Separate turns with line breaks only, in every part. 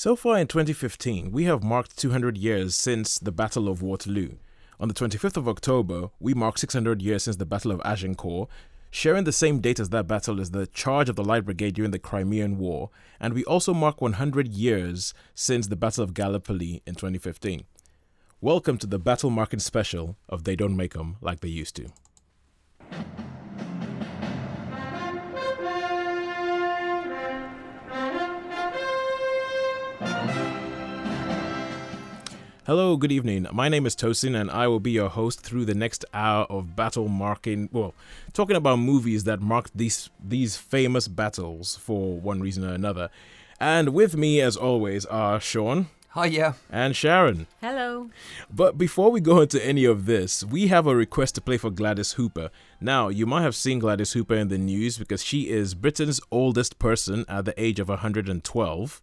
So far in 2015, we have marked 200 years since the Battle of Waterloo. On the 25th of October, we mark 600 years since the Battle of Agincourt. Sharing the same date as that battle is the charge of the Light Brigade during the Crimean War, and we also mark 100 years since the Battle of Gallipoli in 2015. Welcome to the Battle Marking Special of They Don't Make 'em Like They Used to. Hello, good evening. My name is Tosin, and I will be your host through the next hour of battle marking. Well, talking about movies that marked these these famous battles for one reason or another. And with me, as always, are Sean.
Hi, yeah.
And Sharon.
Hello.
But before we go into any of this, we have a request to play for Gladys Hooper. Now, you might have seen Gladys Hooper in the news because she is Britain's oldest person at the age of 112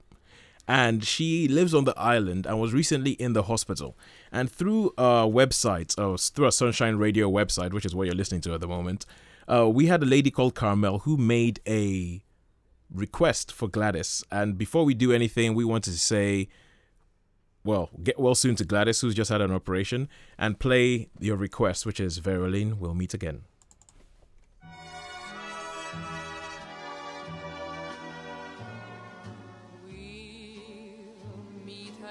and she lives on the island and was recently in the hospital. And through a website, uh, through a Sunshine Radio website, which is what you're listening to at the moment, uh, we had a lady called Carmel who made a request for Gladys. And before we do anything, we want to say, well, get well soon to Gladys, who's just had an operation, and play your request, which is Vera Lynn, we'll meet again.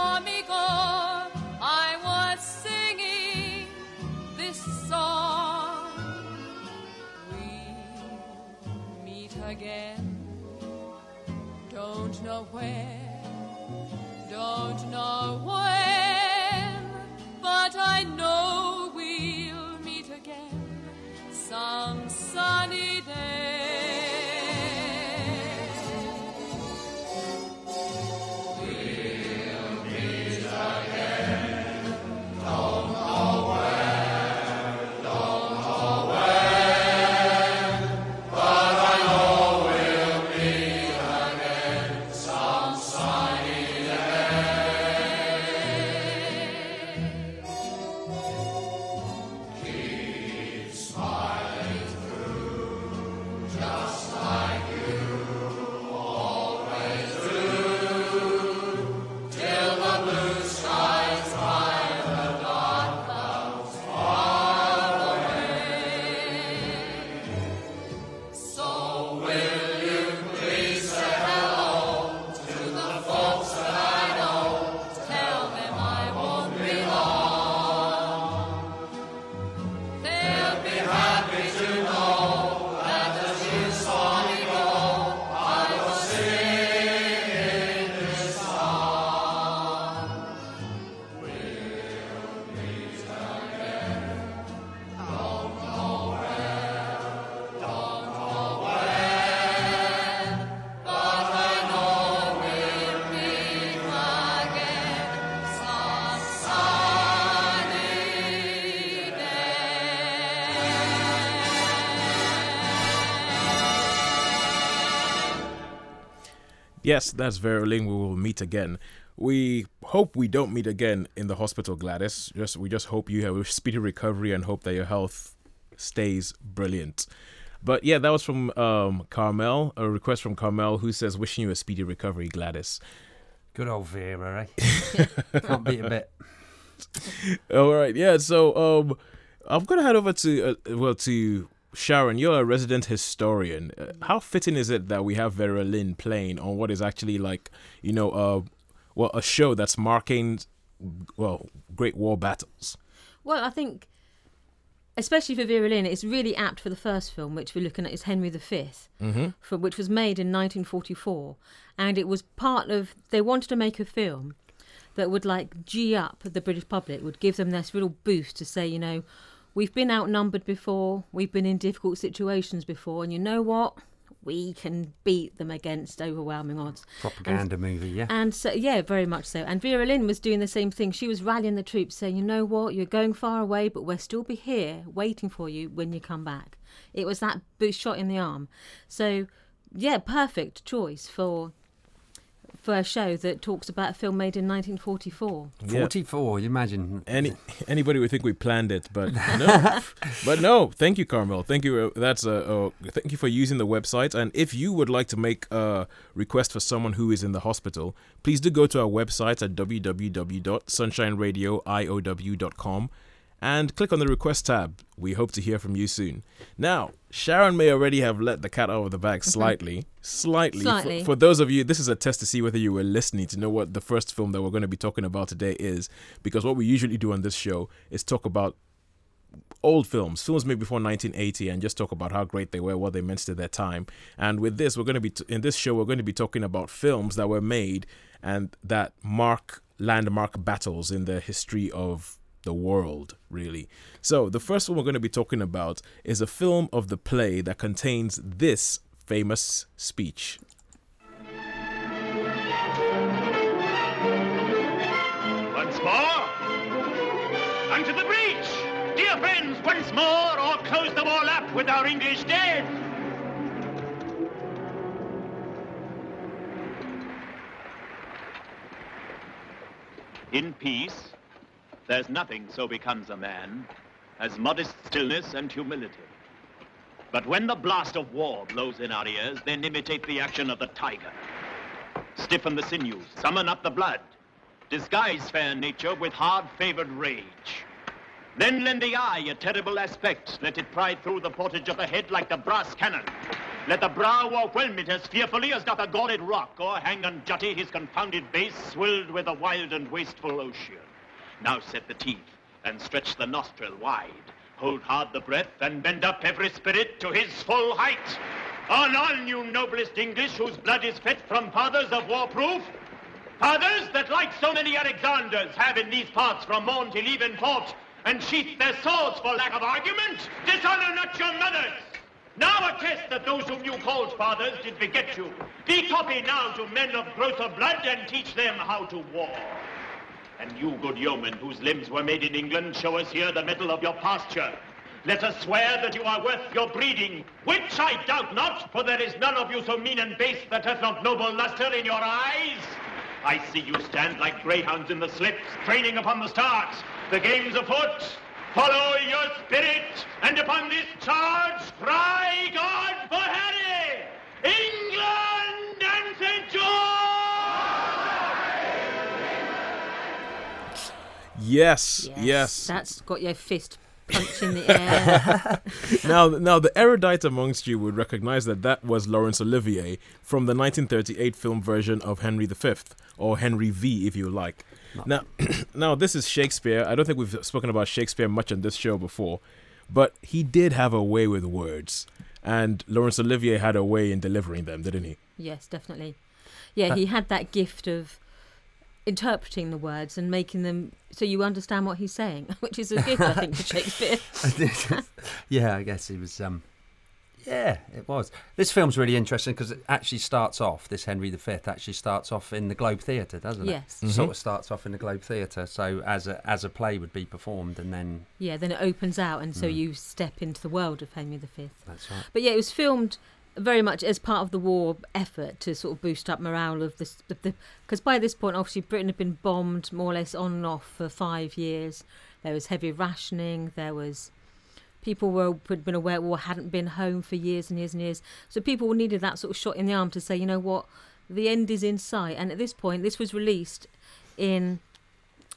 you saw me go, I was singing this song. We'll meet again. Don't know where, don't know when, but I know we'll meet again some
Yes, that's Vera Lynn. We will meet again. We hope we don't meet again in the hospital, Gladys. Just we just hope you have a speedy recovery and hope that your health stays brilliant. But yeah, that was from um, Carmel, a request from Carmel who says wishing you a speedy recovery, Gladys.
Good old Vera, eh? Can't beat a bit.
All right, yeah. So um, I'm gonna head over to uh, well to Sharon. You're a resident historian. Uh, how fitting is it that we have Vera Lynn playing on what is actually like you know uh well a show that's marking well Great War battles?
Well, I think especially for Vera Lynn, it's really apt for the first film, which we're looking at is Henry V,
Mm-hmm.
for, which was made in 1944, and it was part of. They wanted to make a film that would like g up the British public, would give them this real boost to say, you know, we've been outnumbered before, we've been in difficult situations before, and you know what? We can beat them against overwhelming odds.
Propaganda movie, yeah.
And so, yeah, very much so. And Vera Lynn was doing the same thing. She was rallying the troops, saying, you know what, you're going far away, but we'll still be here waiting for you when you come back. It was that boost shot in the arm. So, yeah, perfect choice for for a show that talks about a film made in 1944.
Yeah.
44, you imagine.
Any anybody would think we planned it, but no. but no. Thank you, Carmel. Thank you. Uh, that's uh, uh, thank you for using the website. And if you would like to make a request for someone who is in the hospital, please do go to our website at www.sunshineradioiow.com and click on the request tab. We hope to hear from you soon. Now, Sharon may already have let the cat out of the bag slightly, slightly. For-
Slightly.
for those of you, this is a test to see whether you were listening to know what the first film that we're going to be talking about today is. Because what we usually do on this show is talk about old films, films made before 1980, and just talk about how great they were, what they meant to their time. And with this, we're going to be t- in this show, we're going to be talking about films that were made and that mark landmark battles in the history of the world, really. So the first one we're going to be talking about is a film of the play that contains this famous speech.
Once more, unto the breach! Dear friends, once more, or close the wall up with our English dead! In peace, there's nothing so becomes a man as modest stillness and humility. But when the blast of war blows in our ears, then imitate the action of the tiger. Stiffen the sinews, summon up the blood, disguise fair nature with hard-favored rage. Then lend the eye a terrible aspect, let it pry through the portage of the head like the brass cannon. Let the brow o'erwhelm it as fearfully as doth a gored rock, or hang on jutty his confounded base, swilled with a wild and wasteful ocean. Now set the teeth, and stretch the nostril wide. Hold hard the breath, and bend up every spirit to his full height. On, on, you noblest English, whose blood is fit from fathers of war-proof, Fathers that, like so many Alexanders, have in these parts from morn till even fought, and sheathed their swords for lack of argument, dishonor not your mothers. Now attest that those whom you called fathers did beget you. Be copy now to men of grosser blood, and teach them how to war. And you, good yeomen, whose limbs were made in England, show us here the mettle of your pasture. Let us swear that you are worth your breeding, which I doubt not, for there is none of you so mean and base that hath not noble luster in your eyes. I see you stand like greyhounds in the slips, training upon the start. The game's afoot. Follow your spirit, and upon this charge, cry God for Harry, England and St. George!
Yes, yes.
That's got your fist punch in the air.
now, now the erudite amongst you would recognize that that was Laurence Olivier from the 1938 film version of Henry V, or Henry V, if you like. Now, now this is Shakespeare. I don't think we've spoken about Shakespeare much on this show before, but he did have a way with words, and Laurence Olivier had a way in delivering them, didn't he?
yes, definitely. Yeah, uh, he had that gift of interpreting the words and making them so you understand what he's saying, which is a gift, I think, for Shakespeare.
yeah, I guess it was. Um, yeah, it was. This film's really interesting because it actually starts off. This Henry V actually starts off in the Globe Theatre, doesn't it?
Yes.
Sort of starts off in the Globe Theatre, so as a as a play would be performed, and then
Yeah, then it opens out, and so
Mm.
you step into the world of Henry V.
that's right.
But yeah, it was filmed very much as part of the war effort to sort of boost up morale of this. Because by this point, obviously, Britain had been bombed more or less on and off for five years. There was heavy rationing. There was people were had been aware war hadn't been home for years and years and years. So people needed that sort of shot in the arm to say, you know what, the end is in sight. And at this point, this was released in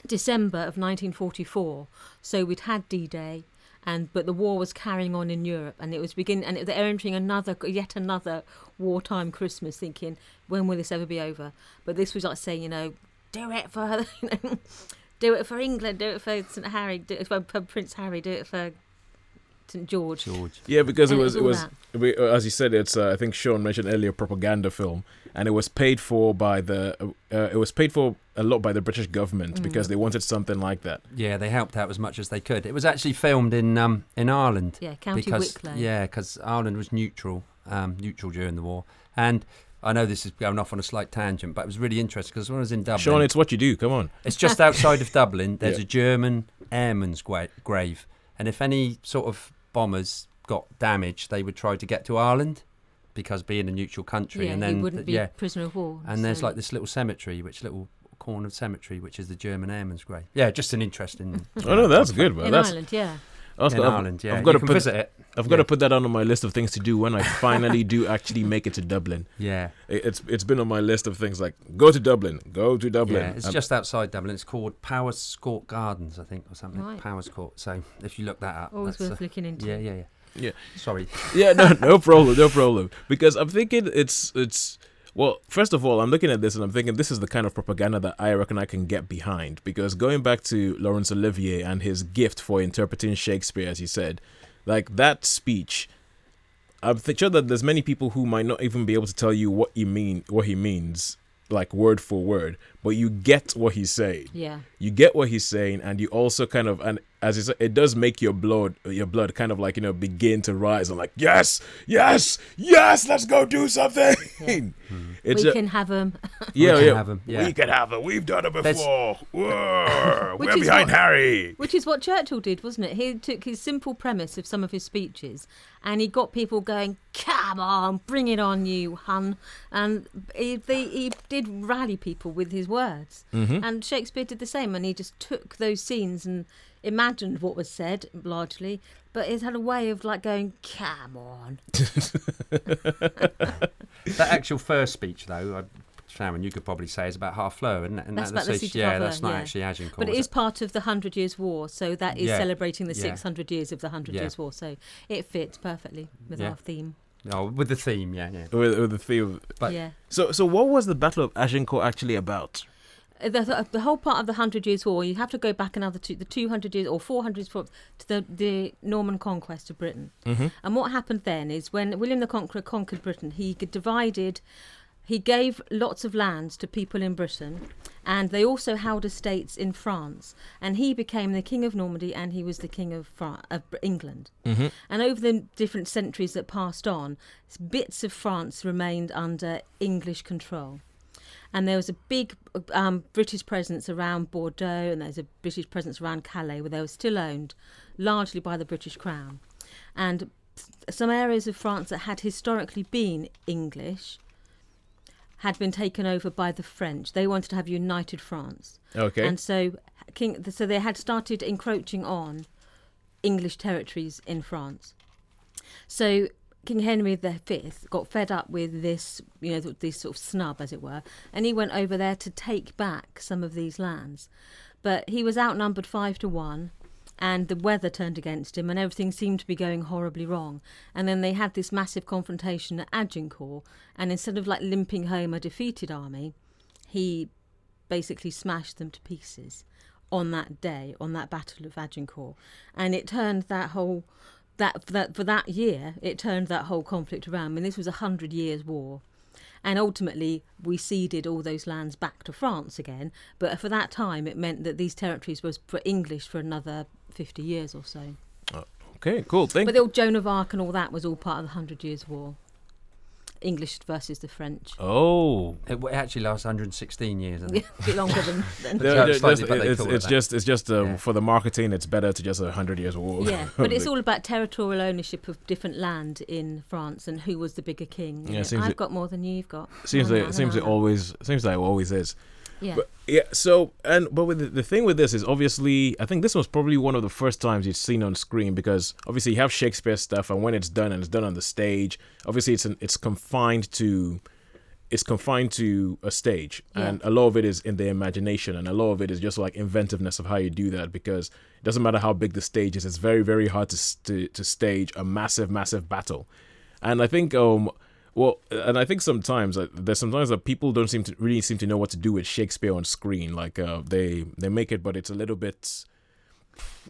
December of 1944. So we'd had D-Day, and but the war was carrying on in Europe, and it was beginning, and they're entering another, yet another wartime Christmas. Thinking, when will this ever be over? But this was like saying, you know, do it for, you know, do it for England, do it for St Harry, do it for, Prince Harry, do it for George.
George.
Yeah, because it
And it
was
was
it was we- uh, as you said, it's uh, I think Sean mentioned earlier propaganda film, and it was paid for by the uh, uh, it was paid for a lot by the British government
Mm.
because they wanted something like that.
Yeah, they helped out as much as they could. It was actually filmed in um, in Ireland.
Yeah, County
because
Wicklow.
yeah, because Ireland was neutral, um, neutral during the war. And I know this is going off on a slight tangent, but it was really interesting because when I was in Dublin,
Sean, it's what you do. Come on.
it's just outside of Dublin. There's
Yeah.
a German airman's gra- grave, and if any sort of bombers got damaged, they would try to get to Ireland because being a neutral country,
Yeah,
and then
he wouldn't be
yeah,
prisoner of war.
and there's like this little cemetery, which little corner of cemetery, which is the German airman's grave. Yeah, just an interesting.
Oh no, that's good, man.
in
That's
Ireland, yeah.
I was-
in
I've,
Ireland, yeah.
I've got
you
to put
visit it.
I've got to put that on my list of things to do when I finally do actually make it to Dublin.
Yeah,
It- It's it's been on my list of things like go to Dublin, go to Dublin.
yeah. It's
Um,
just outside Dublin. It's called Powerscourt Gardens, I think, or something.
Right.
Powerscourt. So if you look that up,
Always worth
uh,
looking into.
yeah, yeah, yeah.
Yeah.
Sorry.
yeah, no, no problem, no problem. Because I'm thinking it's it's well, first of all, I'm looking at this and I'm thinking this is the kind of propaganda that I reckon I can get behind. Because going back to Laurence Olivier and his gift for interpreting Shakespeare, as he said, like that speech, I'm sure that there's many people who might not even be able to tell you what he mean, what he means, like word for word, but you get what he's saying
Yeah.
you get what he's saying and you also kind of and as you said, it does make your blood your blood kind of like you know begin to rise and like yes yes yes let's go do something it's
we
a-
can have them.
yeah
We can
yeah
have 'em, yeah.
we can have it we've done it before
Which
we're
is
behind
what-
harry
Which is what Churchill did, wasn't it? He took his simple premise of some of his speeches and he got people going, come on, bring it on, you hun. And he, they, he did rally people with his words.
Mm-hmm.
And Shakespeare did the same. And he just took those scenes and imagined what was said largely, but it had a way of like going, come on.
That actual first speech, though, I, Sharon, you could probably say is about half flow, isn't? And
That's
that-
about the Siege of
Yeah, that's not
yeah.
actually Agincourt.
But it is part of the Hundred Years' War, so that is
Yeah.
celebrating the
Yeah.
600 years of the Hundred
Yeah.
Years' War. So it fits perfectly with
Yeah.
our theme.
Oh, with the theme, yeah, yeah.
with, with the theme
But-
yeah.
so so what was the battle of agincourt actually about
the, the, the whole part of the Hundred Years' War, you have to go back another two, the 200 years or 400 years to the, the Norman conquest of Britain.
mm-hmm.
And what happened then is when William the Conqueror conquered Britain, he divided, he gave lots of lands to people in Britain, and they also held estates in France. And he became the king of Normandy, and he was the king of, of England.
Mm-hmm.
And over the different centuries that passed on, bits of France remained under English control. And there was a big um, British presence around Bordeaux, and there's a British presence around Calais, where they were still owned largely by the British Crown. And some areas of France that had historically been English had been taken over by the French. They wanted to have united France.
okay
And so, King, so they had started encroaching on English territories in France. So King Henry V got fed up with this, you know, this sort of snub, as it were, and he went over there to take back some of these lands. But he was outnumbered five to one, and the weather turned against him, and everything seemed to be going horribly wrong. And then they had this massive confrontation at Agincourt, and instead of like limping home a defeated army, he basically smashed them to pieces on that day, on that Battle of Agincourt, and it turned that whole that for that for that year, it turned that whole conflict around. I mean, this was a hundred years war, and ultimately we ceded all those lands back to France again. But for that time, it meant that these territories was for English for another fifty years or so.
Uh, okay cool thank
But the old Joan of Arc and all that was all part of the Hundred Years' War. English versus the French.
oh
It, it actually lasts 116 years. I think.
a bit longer than, than
Yeah,
Yeah, slightly,
just- it's, it's just it's just um,
Yeah.
for the marketing it's better to just a hundred years war
Yeah, but it's all about territorial ownership of different land in France and who was the bigger king.
Yeah, seems
I've
it-
got more than you've got.
seems
No,
like
no,
seems it always seems like it always is
Yeah,
But yeah, so and but with the, the thing with this is obviously I think this was probably one of the first times you'd seen on screen because obviously you have Shakespeare stuff and when it's done and it's done on the stage, obviously it's an, it's confined to it's confined to a stage.
Yeah.
and a lot of it is in the imagination and a lot of it is just like inventiveness of how you do that because it doesn't matter how big the stage is it's very very hard to to, to stage a massive massive battle. And i think um well and i think sometimes uh, there's sometimes that people don't seem to really seem to know what to do with shakespeare on screen like uh they they make it but it's a little bit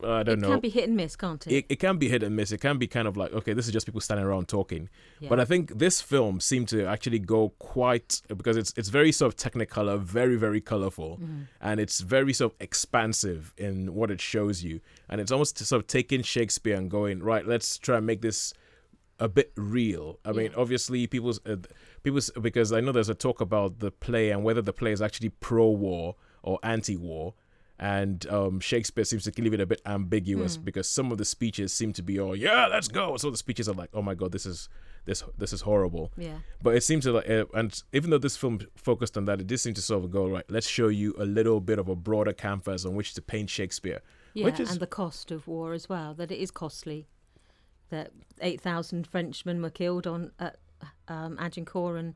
I don't
it
know.
It can be hit and miss, can't it?
it, it can be hit and miss. It can be kind of like, okay, this is just people standing around talking.
Yeah.
But I think this film seemed to actually go quite because it's it's very sort of technicolor, very very colorful,
Mm-hmm.
and it's very sort of expansive in what it shows you, and it's almost sort of taking Shakespeare and going right. Let's try and make this a bit real. I mean, obviously, people's uh, people's because I know there's a talk about the play and whether the play is actually pro-war or anti-war. And um, Shakespeare seems to leave it a bit ambiguous
Hmm.
because some of the speeches seem to be all yeah, let's go. Some of the speeches are like, oh my god, this is this this is horrible.
yeah.
But it seems to like, uh, and even though this film focused on that, it did seem to sort of go right. Let's show you a little bit of a broader canvas on which to paint Shakespeare.
Yeah,
which is
and the cost of war as well. That it is costly. That eight thousand Frenchmen were killed on at um, Agincourt, and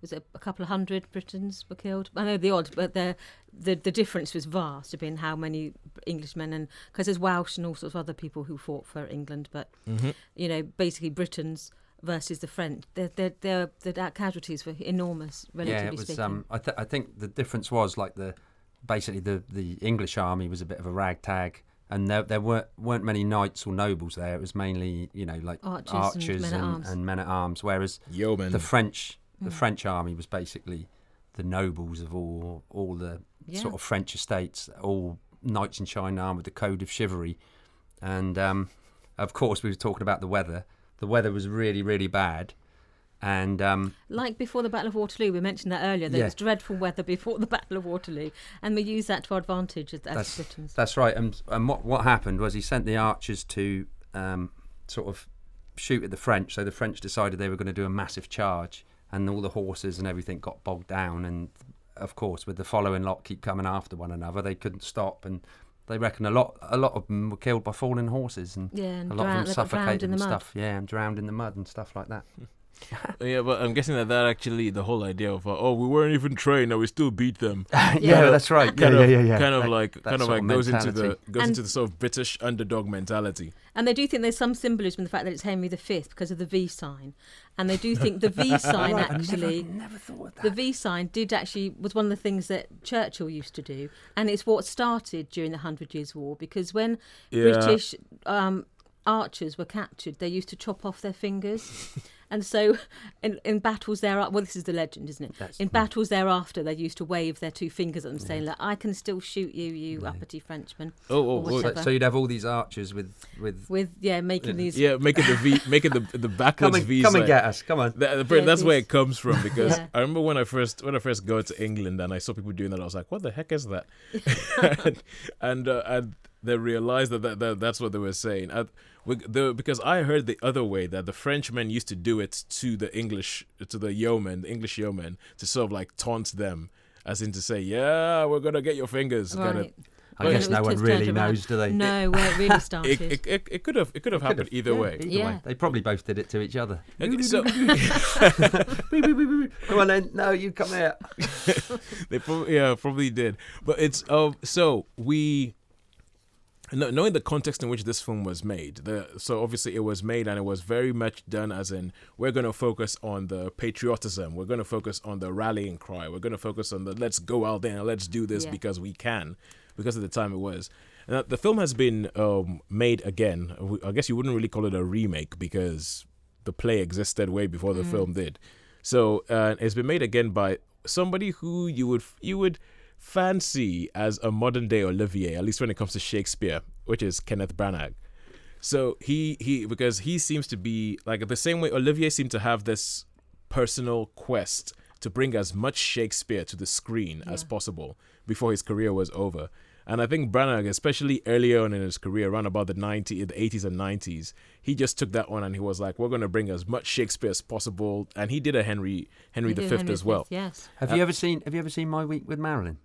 was it a couple of hundred Britons were killed? I know the odd, but the the the difference was vast between how many Englishmen and because there's Welsh and all sorts of other people who fought for England, but
Mm-hmm.
you know basically Britons versus the French. Their their their the casualties were enormous, relatively
yeah, it was.
speaking.
Um, I, th- I think the difference was like the basically the the English army was a bit of a ragtag, and there there weren't weren't many knights or nobles there. It was mainly you know like
Archers and
archers and,
men-at-arms.
and men at arms. Whereas
Yeoman.
the French the French army was basically the nobles of all all the
Yeah.
sort of French estates, all knights in shining armour with the code of chivalry, and um, of course we were talking about the weather. The weather was really really bad, and um,
Like before the Battle of Waterloo, we mentioned that earlier. There
Yeah.
was dreadful weather before the Battle of Waterloo, and we used that to our advantage as, as
That's-
Britons.
That's right. And, and what, what happened was he sent the archers to um, sort of shoot at the French. So the French decided they were going to do a massive charge, and all the horses and everything got bogged down. And of course, with the following lot keep coming after one another, they couldn't stop. And they reckon a lot a lot of them were killed by falling horses, and
Yeah, and
a lot
drowned,
of them suffocated
in the
and stuff. Yeah, and drowned in the mud and stuff like that.
yeah, but I'm guessing that that actually the whole idea of uh, oh we weren't even trained and we still beat them.
yeah, that's right. yeah,
of,
yeah, yeah, yeah.
kind of
That-
like
that
kind of
sort
like goes into the goes
And-
into the sort of British underdog mentality.
And they do think there's some symbolism in the fact that it's Henry V because of the V sign, and they do think the V sign
Right, I never-
actually.
never, thought of that.
The V sign did actually was one of the things that Churchill used to do, and it's what started during the Hundred Years' War because when
Yeah.
British um, archers were captured, they used to chop off their fingers, and so in, in battles there, well, this is the legend, isn't it?
That's-
in battles thereafter, they used to wave their two fingers at them, saying, "Look, I can still shoot you, you uppity Frenchman."
Oh, oh, oh,
So, you'd have all these archers with with
With yeah, making these
yeah, making the V, making the the
come
backwards
and,
V.
come and get us. Come on.
That- the-
Yeah,
that's where it comes from because
Yeah.
I remember when I first when I first go to England and I saw people doing that I was like what the heck is that and and, uh, and they realized that, that, that that's what they were saying I, we, the, because I heard the other way that the Frenchmen used to do it to the English to the yeomen the English yeomen to sort of like taunt them as in to say yeah we're gonna get your fingers kind of
right.
I
Well,
guess no one really knows, do they?
No, where it really started.
it, it, it, it could have it could have happened either
Yeah,
way
Either
Yeah.
way. They probably both did it to each other.
Okay, so
come on then. No, you come here.
they probably yeah probably did but it's um so we kno- knowing the context in which this film was made the so obviously it was made and it was very much done as in we're going to focus on the patriotism we're going to focus on the rallying cry we're going to focus on the let's go out there and let's do this
Yeah.
because we can because at the time it was. Now, the film has been um, made again i guess you wouldn't really call it a remake because the play existed way before the film did. So uh, it's been made again by somebody who you would you would fancy as a modern day Olivier, at least when it comes to Shakespeare, which is Kenneth Branagh. So he he because he seems to be like the same way Olivier seemed to have this personal quest to bring as much Shakespeare to the screen as possible before his career was over. And I think Branagh, especially early on in his career, around about the 90s, the 80s and 90s, he just took that on and he was like, "We're going to bring as much Shakespeare as possible." And he did a Henry Henry
He
V as well.
Yes.
Have you uh, ever seen Have you ever seen My Week with Marilyn?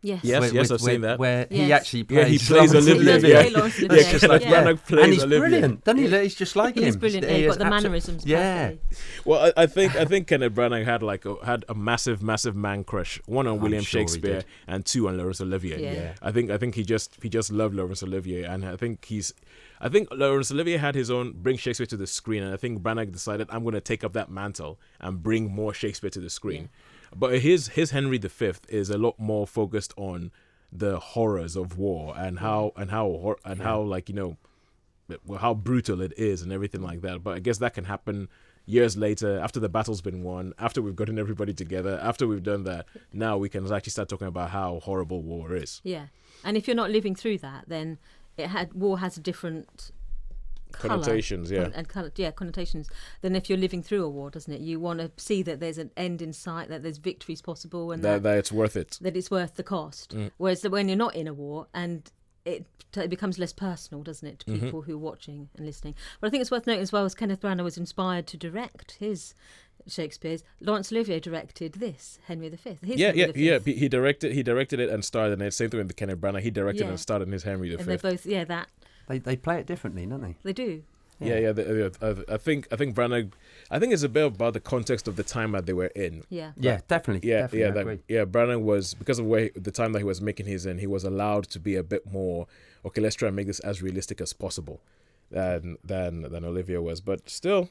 Yes.
Yes,
Where-
yes,
with-
I've seen that.
Where he
Yes.
actually
Yeah, he plays
Laurence
Olivier. Yeah.
play Laurence
Yeah,
Olivier,
just like
yeah.
Branagh plays
and he's
Olivier.
brilliant, doesn't he? He's just like
He's
him.
He's brilliant.
He
Yeah, you've got the
absolute-
mannerisms.
Yeah.
perfectly.
Well, I, I think I think Kenneth Branagh had like a, had a massive, massive man crush. One on
I'm
William
sure
Shakespeare and two on Laurence Olivier.
Yeah.
Yeah.
I think I think he just he just loved Laurence Olivier, and I think he's. I think Laurence Olivier had his own bring Shakespeare to the screen, and I think Branagh decided I'm going to take up that mantle and bring more Shakespeare to the screen. But his his Henry V is a lot more focused on the horrors of war and how and how and how like you know well, how brutal it is and everything like that. But I guess that can happen years later after the battle's been won, after we've gotten everybody together, after we've done that. Now we can actually start talking about how horrible war is.
Yeah, and if you're not living through that, then it had war has a different
Connotations, yeah.
and colour, yeah, connotations than if you're living through a war, doesn't it? You want to see that there's an end in sight, that there's victories possible, and
That,
that,
that it's worth it.
that it's worth the cost.
Mm.
Whereas when you're not in a war and it, it becomes less personal, doesn't it, to
Mm-hmm.
people who are watching and listening? But I think it's worth noting as well as Kenneth Branagh was inspired to direct his Shakespeare's. Laurence Olivier directed this Henry V. His
Yeah,
Henry
yeah, yeah. He directed, he directed it and starred in it. Same thing with Kenneth Branagh. He directed
Yeah.
and starred in his Henry V.
And they're both, yeah, that
They they play it differently, don't they?
they do.
Yeah, yeah. the, uh, I think I think Branagh. I think it's a bit about the context of the time that they were in.
Yeah.
Yeah, definitely.
Yeah,
definitely,
yeah, that, yeah. Branagh was because of where the time that he was making his, and he was allowed to be a bit more. Okay, let's try and make this as realistic as possible, than than than Olivier was. But still,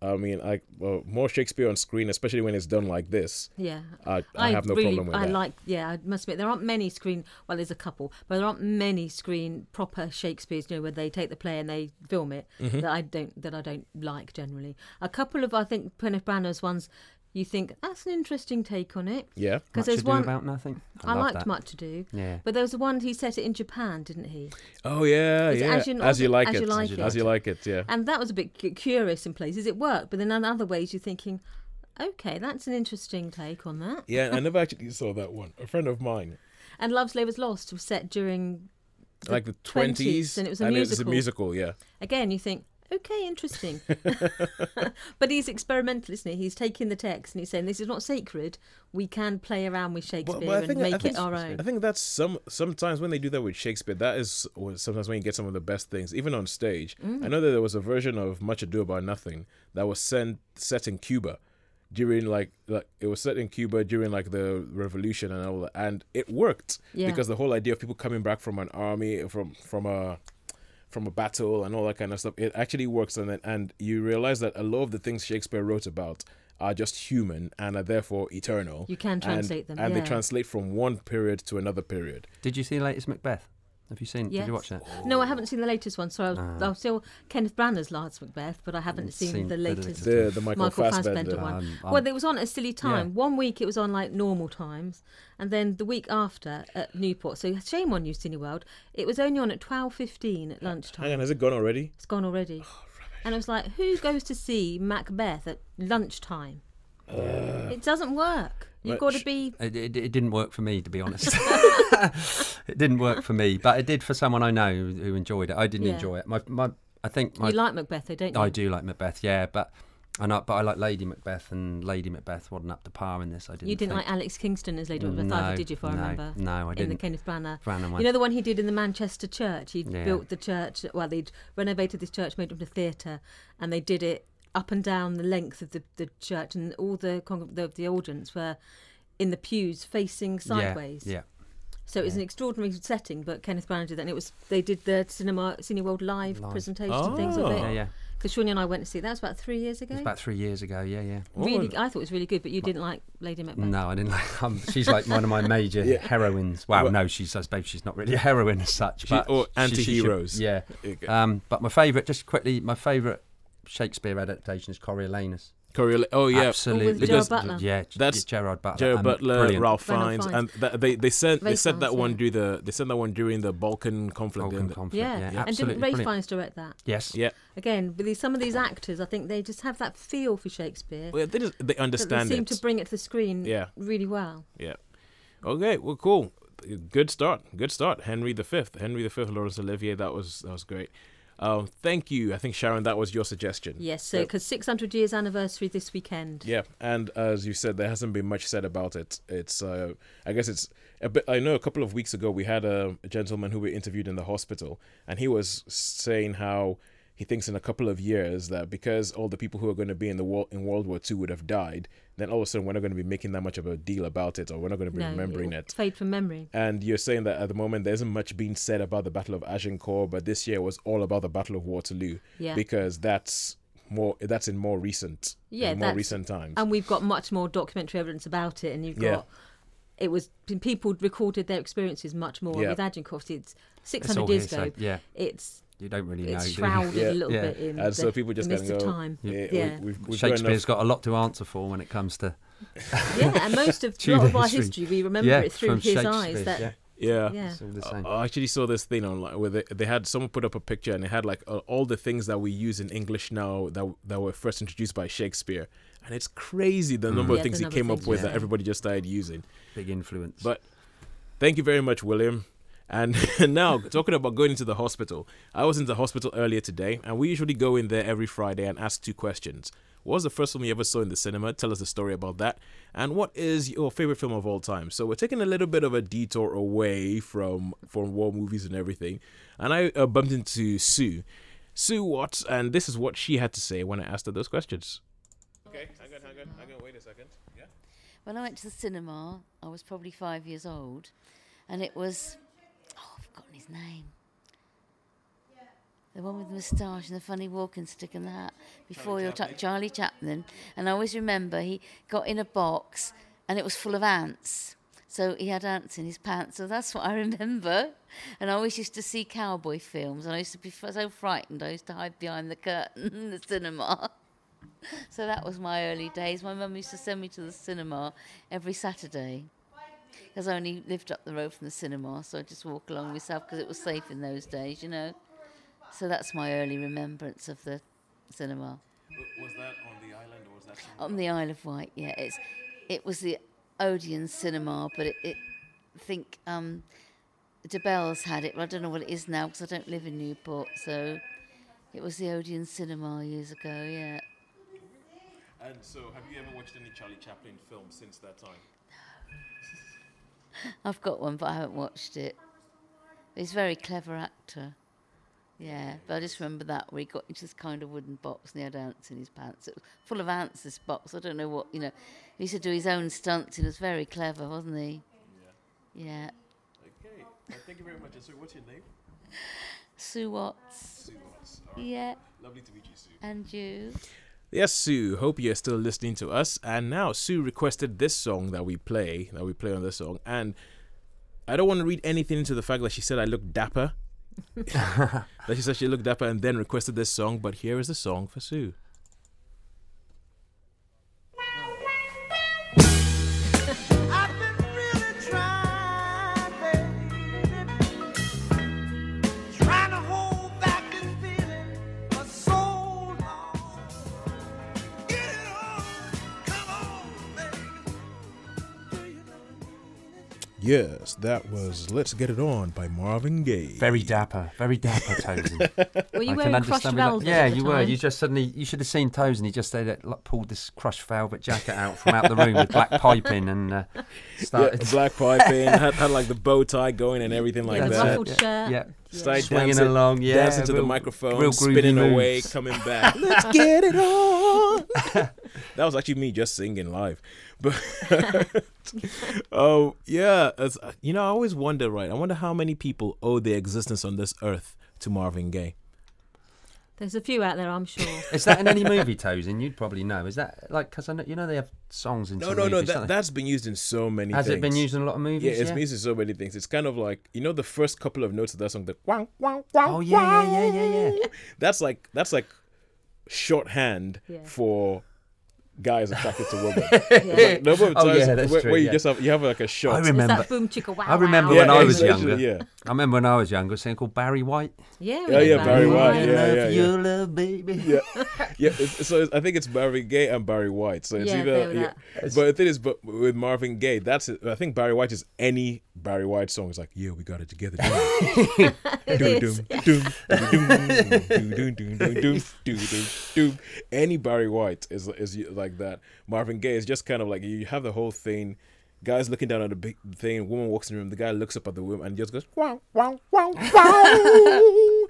I mean, I well, more Shakespeare on screen, especially when it's done like this.
Yeah.
I, I, have no
really,
problem with
I
that.
like, yeah, I must admit, there aren't many screen, well, there's a couple, but there aren't many screen proper Shakespeare's, you know, where they take the play and they film it
Mm-hmm.
that I don't, that I don't like generally. A couple of, I think, Kenneth Branagh's ones, you think, that's an interesting take on it.
yeah.
Because there's
Ado
one,
about nothing. I,
I, liked
that.
Much to Do,
Yeah.
but there was the one he set it in Japan, didn't he?
Oh yeah,
Is
yeah.
As You-
as you like
As
it.
You Like
As you
It?
like it. Yeah.
And that was a bit curious in places. It worked, but then in other ways you're thinking, okay, that's an interesting take on that.
Yeah, I never actually saw that one. A friend of mine,
And Love's Labour's Lost was set during the
like the
20s,
twenties,
and it was a
It's a
musical.
musical, yeah.
again you think okay interesting but he's experimental isn't he he's taking the text and he's saying this is not sacred we can play around with shakespeare and make it our own
I think that's some sometimes when they do that with Shakespeare, that is sometimes when you get some of the best things, even on stage.
Mm.
I know that there was a version of Much Ado About Nothing that was sent set in Cuba during like like it was set in Cuba during like the revolution and all that, and it worked
Yeah.
because the whole idea of people coming back from an army from from a from a battle and all that kind of stuff it actually works and then and you realize that a lot of the things Shakespeare wrote about are just human and are therefore eternal
You can
and-
translate them,
and
yeah.
they translate from one period to another period
Did you see the latest Macbeth? Have you seen?
yes.
Did you watch that?
no i haven't seen the latest one so I'll,
Ah.
I was still kenneth branagh's last macbeth but i haven't seen,
Seen
the
the
latest
latest.
the the Michael,
Michael
Fassbender,
Fassbender one.
Um,
well,
um,
it was on at a silly time. One week it was on like normal times, and then the week after at Newport. So shame on you, Cineworld. It was only on at twelve fifteen at lunchtime.
Hang on, has it gone already?
It's gone already.
Oh,
and it was like, who goes to see Macbeth at lunchtime? Uh, it doesn't work. You've got to be.
It, it, it didn't work for me, to be honest. it didn't work for me, but it did for someone I know who, who enjoyed it. I didn't
Yeah.
enjoy it. My, my, I think my,
You like Macbeth, though, don't you?
I do like Macbeth, yeah, but and I, but I like Lady Macbeth, and Lady Macbeth wasn't up to par in this. I didn't.
You didn't
think.
like Alex Kingston as Lady Macbeth
No,
either, did you? If I
no,
remember.
no, I didn't.
In the. Kenneth Branagh.
Branagh one.
You know the one he did in the Manchester church? He
Yeah.
built the church, well, they'd renovated this church, made it into a theatre, and they did it up and down the length of the, the church, and all the, con- the the audience were in the pews facing sideways.
Yeah, yeah.
So it was an extraordinary setting, but Kenneth Branagh did that, and it was they did the cinema Cineworld live,
Live.
presentation and things of
Oh.
it.
yeah, yeah.
Because Shawnee and I went to see that was about three years
It
ago.
was about three years ago. Yeah, yeah.
really, I thought it was really good, but you didn't like Lady Macbeth.
No, I didn't like. Um, she's like one of my major
Yeah.
heroines. Well,
Well-
no, she's. I suppose she's not really a heroine as such.
She-
but
or
she- she should-
anti-heroes.
yeah. Um, but my favourite, just quickly, my favourite Shakespeare adaptation is Coriolanus.
Coriola- oh yeah,
Absolutely.
Gerard
Because-
Butler.
Yeah,
That's
Gerard Butler.
Gerard
um,
Butler,
brilliant.
Ralph Fiennes,
Fiennes.
and th- they they sent they
Ralph
sent that
Fiennes,
one
yeah.
during the they sent that one during the Balkan conflict.
Balkan conflict.
Yeah,
Yeah,
and
absolutely.
didn't Ralph
brilliant.
Fiennes direct that?
Yes.
Yeah,
Again, with these, some of these actors, I think they just have that feel for Shakespeare.
well, they, just, they
that they seem
it.
to bring it to the screen
Yeah.
really well.
Yeah. Okay. Well, cool. Good start. Good start. Henry the Fifth. Henry the Fifth. Laurence Olivier. That was that was great. Um, thank you. I think Sharon, that was your suggestion.
Yes, so because 600 years anniversary this weekend.
Yeah, and as you said, there hasn't been much said about it. It's, uh, I guess it's a bit. I know a couple of weeks ago we had a, a gentleman who we interviewed in the hospital, and he was saying how he thinks in a couple of years that because all the people who are going to be in the war in World War II would have died, then all of a sudden we're not going to be making that much of a deal about it, or we're not going to be
No,
remembering
it'll. Fade from memory.
And you're saying that at the moment there isn't much being said about the Battle of Agincourt, but this year was all about the Battle of Waterloo
Yeah.
because that's more that's in more recent
Yeah,
in more recent times.
And we've got much more documentary evidence about it, and you've
Yeah.
got it was people recorded their experiences much more.
Yeah.
With Agincourt, it's
It's
600
all
years
hearsay,
ago.
Yeah,
It's
you don't really know.
it's
do you?
shrouded
Yeah.
a little
Yeah.
bit in
And
the,
so people just
the
kind
mist
of
of
go,
time.
yeah,
Yeah.
we, we've, we've got
Shakespeare's
enough-
got a lot to answer for when it comes to
yeah, and most of a lot of our
history.
history we remember
yeah
it through his eyes. That
yeah,
yeah.
yeah.
it's all the same.
I actually saw this thing online where they, they had someone put up a picture and it had like uh, all the things that we use in English now that that were first introduced by Shakespeare, and it's crazy the number
Yeah,
of things he came
of
up
things,
with
yeah.
that everybody just started using.
Big influence.
But thank you very much, William. And now talking about going into the hospital, I was in the hospital earlier today, and we usually go in there every Friday and ask two questions. What was the first film you ever saw in the cinema? Tell us a story about that. And what is your favorite film of all time? So we're taking a little bit of a detour away from from war movies and everything. And I uh, bumped into Sue, Sue Watts, and this is what she had to say when I asked her those questions. Okay, hang on, hang on, hang on. Wait a second. Yeah.
When I went to the cinema, I was probably five years old, and it was I've forgotten his name. The one with the moustache and the funny walking stick and the hat. Before your time, Charlie Chaplin. And I always remember he got in a box, and it was full of ants. So he had ants in his pants. So that's what I remember. And I always used to see cowboy films, and I used to be so frightened. I used to hide behind the curtain in the cinema. So that was my early days. My mum used to send me to the cinema every Saturday because I only lived up the road from the cinema, so I'd just walk along myself because it was safe in those days, you know. So that's my early remembrance of the cinema.
Was that on the island or was that?
On the Isle of Wight, yeah. It's it was the Odeon cinema, but it, it I think um, De Bells had it. But I don't know what it is now because I don't live in Newport. So it was the Odeon cinema years ago, yeah.
And so, have you ever watched any Charlie Chaplin films since that time?
I've got one, but I haven't watched it. He's a very clever actor. Yeah, but I just remember that where he got into this kind of wooden box and he had ants in his pants. It was full of ants, this box. I don't know what, you know. He used to do his own stunts. He was very clever, wasn't he? Yeah.
Okay. thank you very much. And so, what's your name?
Sue Watts.
Sue Watts.
Yeah,
Lovely to meet you, Sue.
and you.
Yes, Sue. Hope you're still listening to us. And now Sue requested this song that we play, that we play on this song. And I don't want to read anything into the fact that she said I look dapper. that she said she looked dapper and then requested this song. But here is the song for Sue. Yes, that was Let's Get It On by Marvin Gaye.
Very dapper, very dapper, Tosin.
Were you
I
wearing crushed
understand. with that.
velvet?
Yeah,
at the
you were. You just suddenly, you should have seen Tosin. He just said, like, pulled this crushed velvet jacket out from out the room with black piping and uh,
Yeah,
started
black piping, had, had like the bow tie going and everything like
the
That's
that.
ruffled
yeah,
shirt.
Yeah,
Started
swinging
dancing,
along. Yeah,
dancing to the microphone,
real groovy
spinning away, coming back. Let's get it on. that was actually me just singing live, but oh yeah, it's, you know I always wonder, right? I wonder how many people owe their existence on this earth to Marvin Gaye.
There's a few out there, I'm sure.
Is that in any movie, Tosin? You'd probably know. Is that like because I know you know they have songs in
No,
some
no, no.
movies,
That, that's been used in so many.
Has
things.
it been used in a lot of movies?
Yeah, it's been used in so many things. It's kind of like you know the first couple of notes of that song, the wow, wow, wow.
Oh yeah, yeah, yeah, yeah, yeah.
That's like that's like shorthand
Yeah.
for guys attracted to women.
Yeah.
Like, number of
Oh, yeah, that's
where,
true,
where you
yeah.
just have you have like a shot.
I
It's
remember.
that boom chicka wow.
I remember
wow.
when I was younger.
Yeah,
I remember when I was younger, a singer called Barry White.
Yeah,
Yeah, yeah, Barry
White.
White, yeah, yeah,
your
yeah.
love, baby.
yeah, yeah. So I think it's Marvin Gaye and Barry White. So it's either. Yeah, but the thing is, but with Marvin Gaye, that's it. I think Barry White is any Barry White song. It's like, yeah, we got it together.
It is.
Any Barry White is is like that. Marvin Gaye is just kind of like you have the whole thing. Guys looking down at the big thing. Woman walks in the room. The guy looks up at the woman and just goes wow wow wow wow,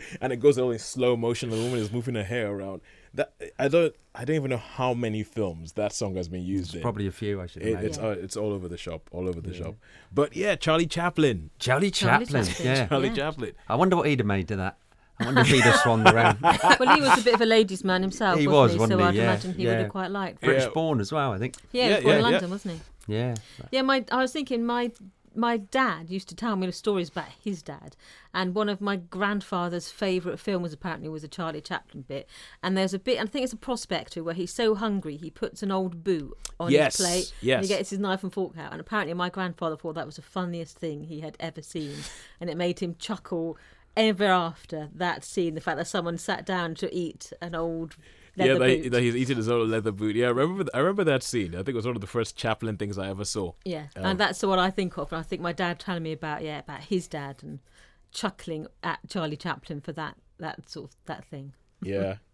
and it goes all in slow motion. The woman is moving her hair around. That I don't I don't even know how many films that song has been used in.
Probably a few, I should
It,
imagine.
it's uh, it's all over the shop, all over the shop. But yeah, Charlie Chaplin,
Charlie
Charlie
Chaplin.
Chaplin.
Yeah.
Charlie
Yeah.
Chaplin.
I wonder what he'd have made to that. I wonder if he'd have swanned around.
well, he was a bit of a ladies' man himself,
He
wasn't
was,
he? so? I'd
Yeah,
imagine he would have quite liked.
Yeah.
Yeah,
British born as well, I think.
he
Yeah,
was born in
yeah.
London, wasn't he?
Yeah.
Yeah, my I was thinking my my dad used to tell me the stories about his dad, and one of my grandfather's favourite films apparently was a Charlie Chaplin bit. And there's a bit, I think it's a prospector where he's so hungry he puts an old boot on
Yes,
his plate.
yes.
And he gets his knife and fork out, and apparently my grandfather thought that was the funniest thing he had ever seen, and it made him chuckle ever after that scene. The fact that someone sat down to eat an old leather
yeah, that, he's eating his own leather boot. Yeah, I remember. th- I remember that scene. I think it was one of the first Chaplin things I ever saw.
Yeah,
Um,
and that's what I think of. And I think my dad telling me about yeah about his dad and chuckling at Charlie Chaplin for that that sort of that thing.
Yeah.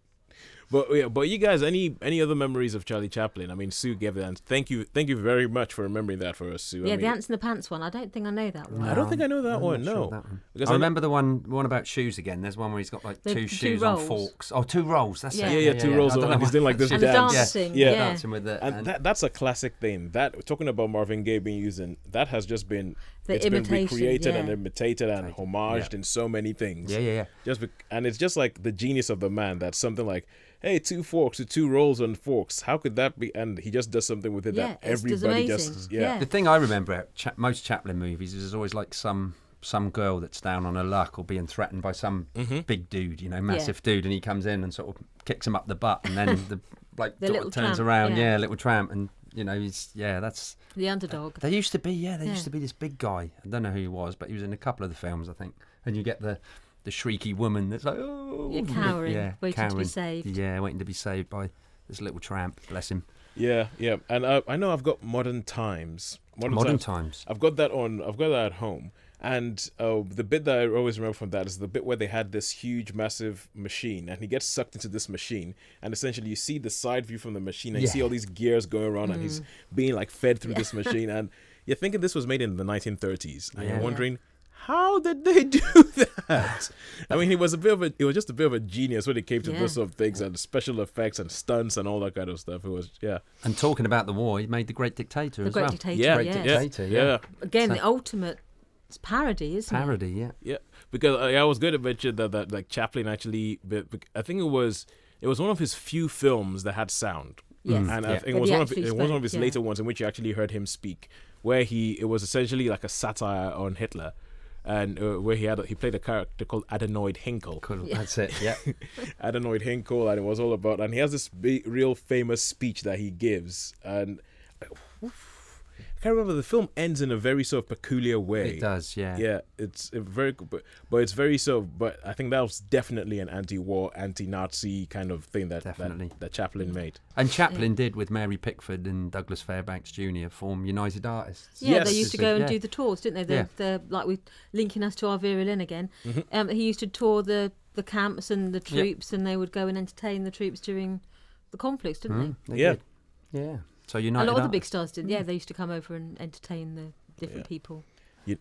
But yeah, but you guys, any any other memories of Charlie Chaplin? I mean, Sue gave that. Thank you, thank you very much for remembering that for us, Sue.
yeah,
I
the
mean,
ants in the pants one. I don't think I know that one.
I don't think I know that
I'm
one.
not sure
No,
that one.
Because
I
I-
remember the one one about shoes again. There's one where he's got like
The
two
two
shoes on
rolls.
forks. Oh, two rolls. That's
Yeah.
it.
Yeah, yeah, two rolls
I don't know
and he's doing like this
And
dance.
dancing,
Yeah.
yeah.
dancing with it.
and that that's a classic thing. That talking about Marvin Gaye being used in that has just been
The
it's been
imitation,
recreated and imitated and
Imitation,
homaged
yeah.
in so many things.
yeah, yeah, yeah.
Just bec and it's just like the genius of the man. That's something like, hey, two forks, or two rolls on forks. How could that be? And he just does something with it
Yeah,
that
it's just
everybody just
Yeah.
yeah.
The thing I remember at Cha- most Chaplin movies is there's always like some some girl that's down on her luck or being threatened by some
Mm-hmm.
big dude, you know, massive dude, and he comes in and sort of kicks him up the butt, and then the like
The
sort
little
of turns
tramp,
around,
yeah.
yeah. little tramp, and you know he's yeah, that's
The underdog.
there used to be yeah, there
Yeah.
used to be this big guy. I don't know who he was, but he was in a couple of the films, I think, and you get the. The shrieky woman that's like, oh,
Yeah, cowering,
yeah,
waiting to be saved.
Yeah, waiting to be saved by this little tramp. Bless him.
Yeah, yeah, and uh, I know I've got Modern Times.
Modern times.
I've got that on. I've got that at home. And uh, the bit that I always remember from that is the bit where they had this huge, massive machine, and he gets sucked into this machine, and essentially you see the side view from the machine, and you see all these gears going around, and he's being like fed through this machine, and you're thinking this was made in the 1930s, and you're wondering. How did they do that? I mean, he was a bit of a, he was just a bit of a genius when it came to
Yeah.
this sort of things and special effects and stunts and all that kind of stuff. It was, yeah,
And talking about the war, he made the Great Dictator
The
as
Great
well.
Dictator.
yeah,
Great
yes.
yeah,
Dictator,
yeah.
yeah.
Again,
So-
the ultimate parody, isn't it?
Parody, yeah.
Yeah, because I, I was going to mention that that like Chaplin actually, but, but I think it was it was one of his few films that had sound.
Yes.
and I think it was one of
actually
it was one of his
yeah.
later ones in which you actually heard him speak, where he it was essentially like a satire on Hitler, and uh, where he had he played a character called Adenoid Hynkel.
Cool. That's it. Yeah.
Adenoid Hynkel, and it was all about, and he has this big, real famous speech that he gives, and I can't remember. The film ends in a very sort of peculiar way.
it does. Yeah.
Yeah, it's a very, but, but it's very so. But I think that was definitely an anti-war, anti-Nazi kind of thing that
Definitely.
that, that Chaplin made.
And Chaplin did with Mary Pickford and Douglas Fairbanks Jr. form United Artists.
Yeah,
Yes.
they used to go and
Yeah.
do the tours, didn't they? The,
Yeah.
the like we linking us to our Vera Lynn again.
Mm-hmm.
Um, he used to tour the the camps and the
Yep.
troops, and they would go and entertain the troops during the conflicts, didn't
Mm, they
Yeah.
did. Yeah. So
they?
United
A lot of the big stars did. Yeah, mm. they used to come over and entertain the different
Yeah.
people.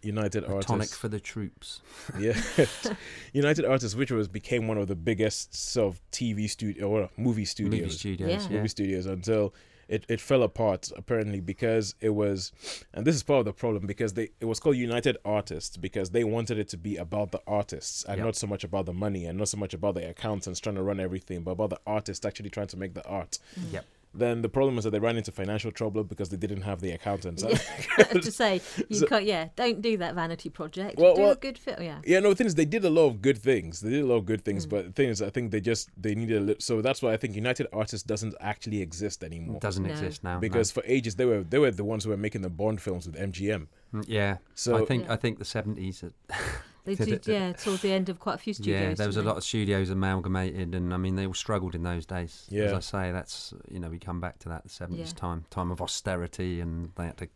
United Artists.
tonic for the troops.
yeah, United Artists, which was became one of the biggest sort of TV studio or movie studios,
Movie studios.
Yeah.
Yeah.
movie studios until it, it fell apart apparently because it was and this is part of the problem because they it was called United Artists because they wanted it to be about the artists and
Yeah.
not so much about the money and not so much about the accountants trying to run everything but about the artists actually trying to make the art.
Yep.
Then the problem is that they ran into financial trouble because they didn't have the accountants.
to say you
So-
can't. Yeah, don't do that vanity project.
Well,
do
well-
a good film. Yeah.
Yeah, no, the thing is, they did a lot of good things. They did a lot of good
Mm.
things, but the thing is, I think they just they needed a little. So that's why I think United Artists doesn't actually exist anymore.
It doesn't
No.
exist now. no.
because for ages they were they were the ones who were making the Bond films with MGM.
Mm, yeah.
So-
I think
Yeah.
I think the seventies.
They
Did
did. Yeah, towards the end of quite a few studios.
Yeah, there was a
didn't
lot of studios amalgamated, and I mean they all struggled in those days.
Yeah.
As I say, that's you know we come back to that the seventies
Yeah.
time, time of austerity, and they had to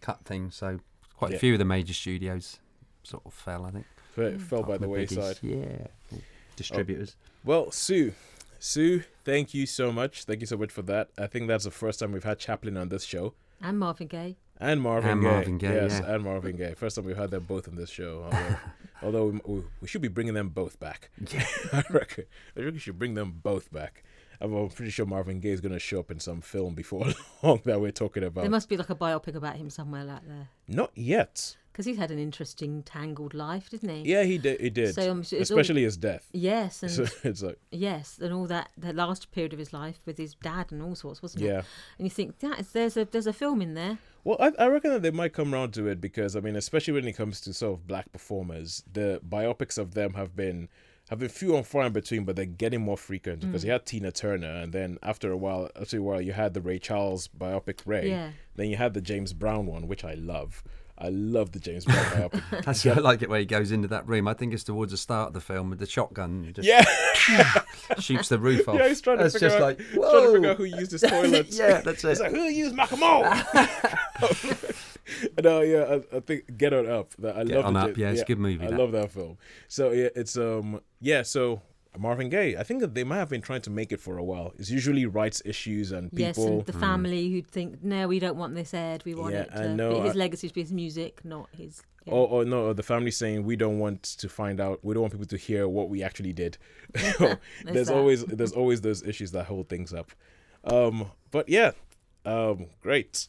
cut things. So quite
Yeah.
a few of the major studios sort of fell. I think.
Fe- mm. fell by
Apart
the
from biggies.
wayside.
Yeah. Distributors.
Oh, well, Sue, Sue, thank you so much. Thank you so much for that. I think that's the first time we've had Chaplin on this show.
they? And Marvin Gaye.
And Marvin
And
Gaye.
Marvin Gaye,
yes,
yeah.
and Marvin Gaye. First time we've had them both in this show. Although, although we, we, we should be bringing them both back. Yeah. I reckon. I reckon we should bring them both back. I'm I'm pretty sure Marvin Gaye is going to show up in some film before long that we're talking about.
There must be like a biopic about him somewhere like there.
Not yet.
Because he's had an interesting tangled life, didn't he?
Yeah, he did. He did.
So, um, it's all-
Especially his death.
Yes, and
So it's like,
yes, and all that the last period of his life with his dad and all sorts, wasn't it?
yeah.
And you think that is, there's a there's a film in there.
Well, I, I reckon that they might come around to it because I mean, especially when it comes to sort of black performers, the biopics of them have been have been few and far in between, but they're getting more frequent because you had Tina Turner, and then after a while, after a while, you had the Ray Charles biopic Ray.
Yeah.
Then you had the James Brown one, which I love. I love the James Brown biopic.
That's I like it where he goes into that room. I think it's towards the start of the film with the shotgun. Just
Yeah,
shoots the roof off.
yeah, he's trying to
That's
figure
just
out,
like,
trying to figure out who used his toilets.
yeah, that's
It's
it.
like who used Macklemore? no, yeah, I, I think Get On Up. I
Get
love
On
the
Up,
J-
yeah, it's a good movie,
I
that.
love that film. So yeah, it's um yeah, so Marvin Gaye. I think that they might have been trying to make it for a while. It's usually rights issues and people.
Yes, and the family who'd think, no, we don't want this aired. We want
Yeah,
it
I
to
know,
be his
I-
legacy to be his music, not his. yeah.
Or, or no, or the family saying we don't want to find out. We don't want people to hear what we actually did. there's always there's always those issues that hold things up. Um, but yeah, um, great.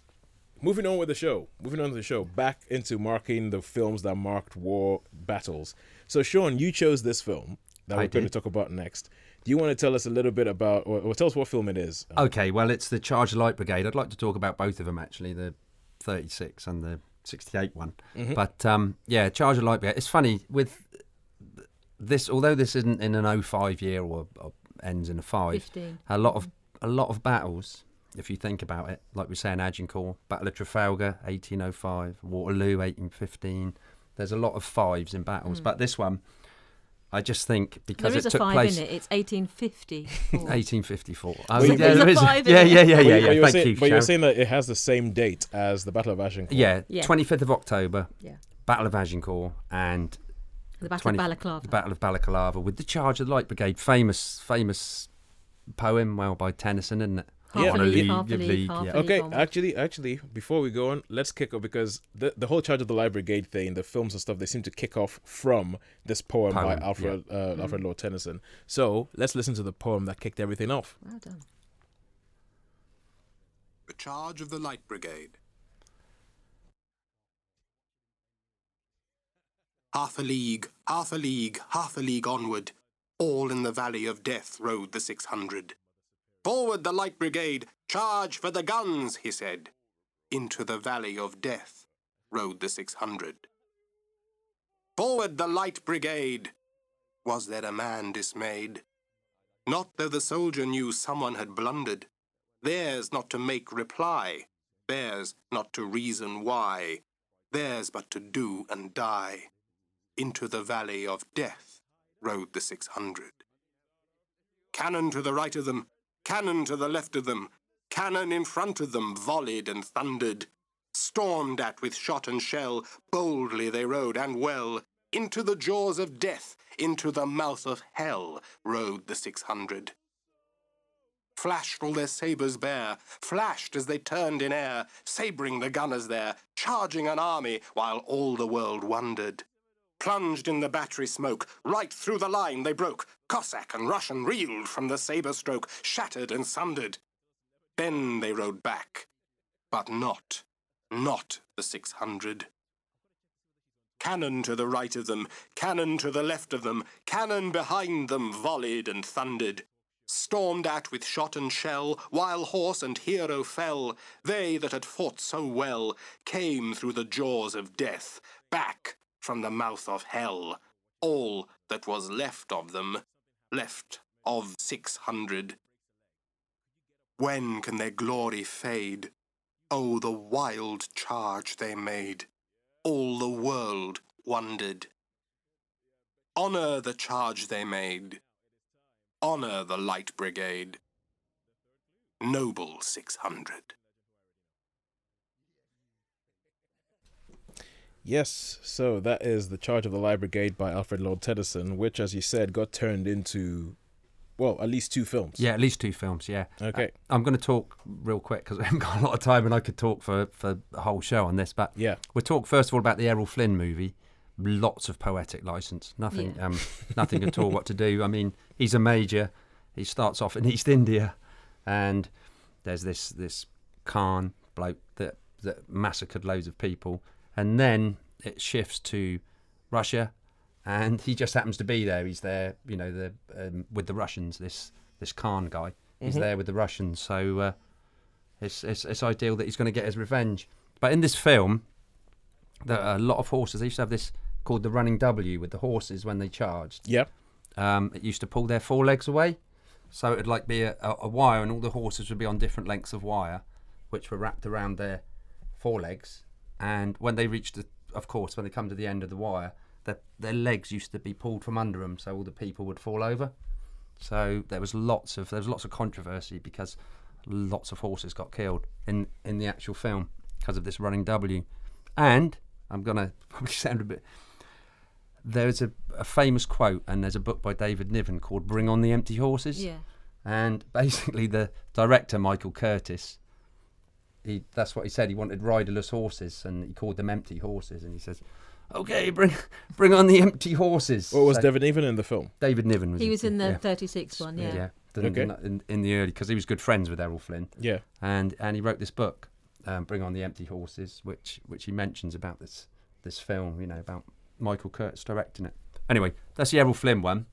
Moving on with the show. Moving on to the show. Back into marking the films that marked war battles. So Sean, you chose this film that we're going to talk about next. Do you want to tell us a little bit about, or, or tell us what film it is?
Okay, well, it's the Charge Light Brigade. I'd like to talk about both of them actually, the 36 and the 68 one.
Mm-hmm.
But um, yeah, Charge of Light Brigade. It's funny with this, although this isn't in an 05 year or, or ends in a five.
15.
A lot of a lot of battles, if you think about it, like we say in Agincourt, Battle of Trafalgar, 1805, Waterloo, 1815. There's a lot of fives in battles, but this one, I just think because
There is
it
a
took
five
place
in it. It's 1850.
1854.
Well,
Oh, yeah,
There's
a five in
yeah,
it.
yeah, yeah,
But
yeah,
you- but
yeah.
you're
Thank
saying,
you.
But you're saying that it has the same date as the Battle of Agincourt.
Yeah,
Yeah.
25th of October,
yeah.
Battle of Agincourt, and
The Battle
20
of Balaclava.
the Battle of Balaclava with the Charge of the Light Brigade. Famous, famous poem, well, by Tennyson, isn't it?
Half
Yeah.
a
On
league,
league,
half a
of
league,
league,
half
yeah.
a
Okay,
on.
actually, actually, before we go on, let's kick off because the the whole Charge of the Light Brigade thing, the films and stuff, they seem to kick off from this poem, by
Poem,
Alfred uh,
Mm.
Alfred Lord Tennyson. So let's listen to the poem that kicked everything off.
Well done.
The charge of the Light Brigade. Half a league, half a league, half a league onward, all in the valley of death rode the six hundred. Forward the Light Brigade, charge for the guns, he said. Into the valley of death rode the six hundred. Forward the Light Brigade! Was there a man dismayed? Not though the soldier knew someone had blundered. Theirs not to make reply, theirs not to reason why, theirs but to do and die. Into the valley of death rode the six hundred. Cannon to the right of them, cannon to the left of them, cannon in front of them volleyed and thundered. Stormed at with shot and shell, boldly they rode and well. Into the jaws of death, into the mouth of hell, rode the six hundred flashed all their sabres bare, flashed as they turned in air, sabring the gunners there, charging an army while all the world wondered. Plunged in the battery smoke, right through the line they broke. Cossack and Russian reeled from the sabre stroke, shattered and sundered. Then they rode back, but not, not the six hundred. Cannon to the right of them, cannon to the left of them, cannon behind them volleyed and thundered. Stormed at with shot and shell, while horse and hero fell, they that had fought so well came through the jaws of death, back from the mouth of hell. All that was left of them, left of six hundred. When can their glory fade? Oh, the wild charge they made! All the world wondered. Honour the charge they made. Honour the Light Brigade. Noble 600.
Yes, so that is the Charge of the Light Brigade by Alfred Lord Tennyson, which, as you said, got turned into, well, at least two films.
Yeah, at least two films. Yeah.
Okay.
I'm going to talk real quick because I haven't got a lot of time, and I could talk for for the whole show on this. But
Yeah.
we'll talk first of all about the Errol Flynn movie. Lots of poetic license. Nothing.
Yeah.
Um, nothing at all. What to do? I mean, he's a major. He starts off in East India, and there's this this Khan bloke that that massacred loads of people, and then it shifts to Russia, and he just happens to be there. He's there, you know, the um, with the Russians. This this Khan guy, he's there with the Russians. So uh, it's, it's it's ideal that he's going to get his revenge. But in this film, there are a lot of horses. They used to have this called the running W with the horses when they charged.
Yeah.
Um, it used to pull their forelegs away, so it'd like be a, a, a wire, and all the horses would be on different lengths of wire, which were wrapped around their forelegs. And when they reached, the, of course, when they come to the end of the wire, their their legs used to be pulled from under them, so all the people would fall over. So there was lots of there was lots of controversy because lots of horses got killed in in the actual film because of this running W. And I'm gonna probably sound a bit. There's a, a famous quote, and there's a book by David Niven called "Bring on the Empty Horses."
Yeah.
And basically, the director Michael Curtiz, he that's what he said. He wanted riderless horses, and he called them empty horses. And he says, "Okay, bring bring on the empty horses."
What was
So
Devon even in the film?
David Niven was
He was in the
yeah.
36 one, yeah.
yeah, the-
Okay.
in, in the early because he was good friends with Errol Flynn
Yeah.
and and he wrote this book, um, "Bring on the Empty Horses," which which he mentions about this this film. You know about Michael Curtiz directing it. Anyway, that's the Errol Flynn one.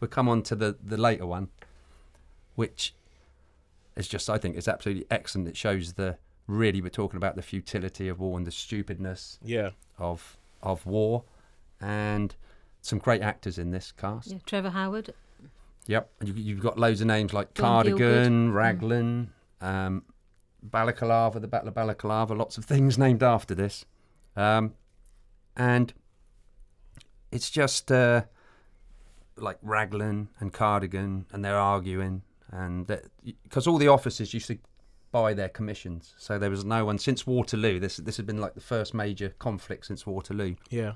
We'll come on to the the later one, which is just I think is absolutely excellent. It shows the really we're talking about the futility of war and the stupidness
Yeah.
of of war, and some great actors in this cast.
Yeah, Trevor Howard.
Yep, and you, you've got loads of names like
John
Cardigan,
Gielgud.
Raglan, um, Balaclava, the Battle of Balaclava, lots of things named after this. Um, and it's just uh, like Raglan and Cardigan, and they're arguing, and because all the officers used to buy their commissions, so there was no one since Waterloo. This this had been like the first major conflict since Waterloo
Yeah.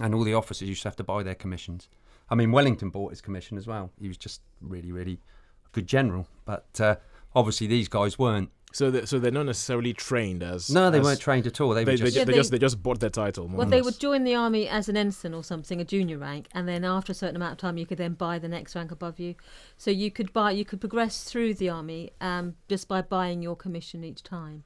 and all the officers used to have to buy their commissions. I mean, Wellington bought his commission as well. He was just really, really a good general, but uh, obviously these guys weren't.
So they, so they're not necessarily trained as
No, they
as-
weren't trained at all. They,
They,
were just
Yeah,
they
they-
just they just bought their title.
Well, they would join the army as an ensign or something, a junior rank, and then after a certain amount of time, you could then buy the next rank above you. So you could buy, you could progress through the army um, just by buying your commission each time.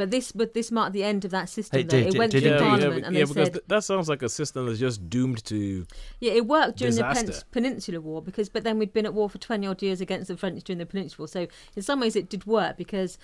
But this, but this marked the end of that system.
It
though.
did,
it
it
went
did
through
yeah,
Parliament,
yeah,
and
yeah,
they
because
said,
th- that sounds like a system that's just doomed to.
Yeah, it worked during the Pen-
Disaster.
Peninsular War because, but then we'd been at war for twenty odd years against the French during the Peninsular War. So in some ways, it did work because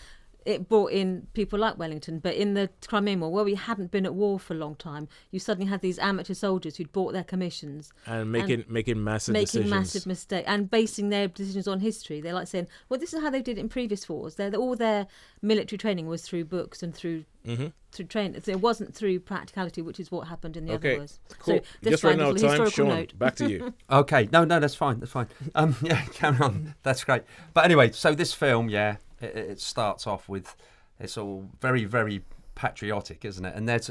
it brought in people like Wellington. But in the Crimean War, where we hadn't been at war for a long time, you suddenly had these amateur soldiers who'd bought their commissions,
And making making massive
making
decisions.
massive mistakes and basing their decisions on history. They're like saying, "Well, this is how they did it in previous wars." They're, all their military training was through books and through
hmm
through training. It wasn't through practicality, which is what happened in the
Okay,
other wars.
Cool.
So this
Just running
fine
out of time, Sean.
note.
Back to you.
Okay, no, no, that's fine, that's fine. Um, yeah, carry on. That's great. But anyway, so this film, yeah, it, it starts off with it's all very, very patriotic, isn't it? And there's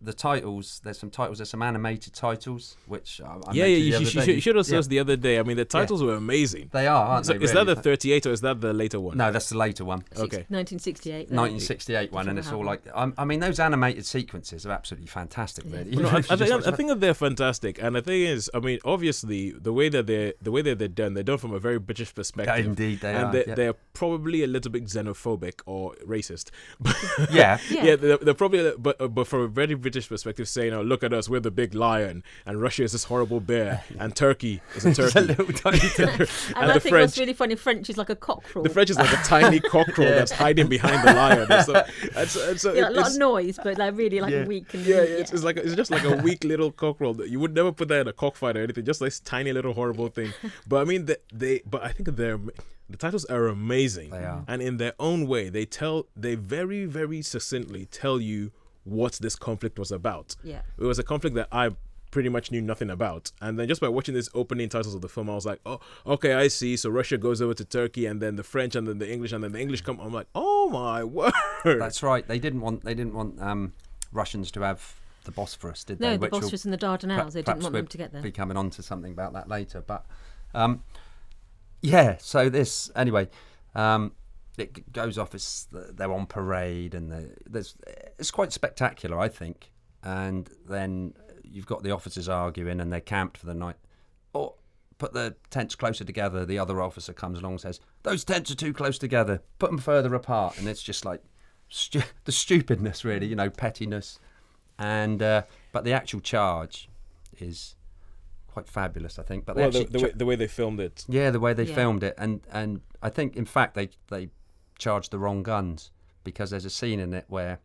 the the titles. There's some titles. There's some animated titles, which I, I
yeah, yeah.
mentioned
You,
the
should-
other
you
day.
should, you should have said
Yeah.
us the other day. I mean, the titles were amazing.
They are, aren't
So
they?
is
really?
that the 38 or is that the later one?
No, that's the later one.
Okay.
1968. though.
1968 one, and it's all like I, I mean, those animated sequences are absolutely fantastic. Really, You
No, I, I think,
watch
I
that.
think that they're fantastic, and the thing is, I mean, obviously, the way that they're the way that they're done, they're done from a very British perspective.
indeed they
and
are,
They're,
yeah.
they're probably a little bit xenophobic or racist.
yeah,
Yeah.
yeah, they're, they're probably, but but from a very British perspective, saying, "Oh, look at us, we're the big lion, and Russia is this horrible bear, and Turkey is a
It's a
turkey."
little tiny thing.
And,
and
I
the
think
French-
what's really funny, French is like a cockerel.
The French is like a tiny cockerel that's hiding behind the lion. And so, and so, and so
yeah,
it-
a lot
it's-
of noise, but like really like
Yeah.
weak and
Yeah, it's, it's like it's just like a weak little cockerel. that You would never put that in a cockfight or anything. Just this tiny little horrible thing. But I mean, they, they but I think they're the titles are amazing.
They are.
and in their own way, they tell they very very succinctly tell you what this conflict was about.
Yeah.
it was a conflict that I pretty much knew nothing about and then just by watching these opening titles of the film i was like oh okay i see so russia goes over to turkey and then the french and then the english and then the english come i'm like oh my word
That's right. They didn't want they didn't want um, Russians to have the Bosphorus, did
no,
they?
the
Which will-
Bosphorus and the Dardanelles. They didn't want them to get there.
Be coming on to something about that later, but um, yeah. So this anyway, um, it goes off. It's they're on parade, and there's it's quite spectacular, I think. And then you've got the officers arguing, and they're camped for the night. Or put the tents closer together. The other officer comes along and says, "Those tents are too close together. Put them further apart." And it's just like stu- the stupidness, really. You know, pettiness and uh, but the actual charge is quite fabulous, I think. But
Well, the, the,
cha-
way, the way they filmed it.
yeah, the way they
Yeah.
filmed it, and and I think in fact they they charged the wrong guns because there's a scene in it where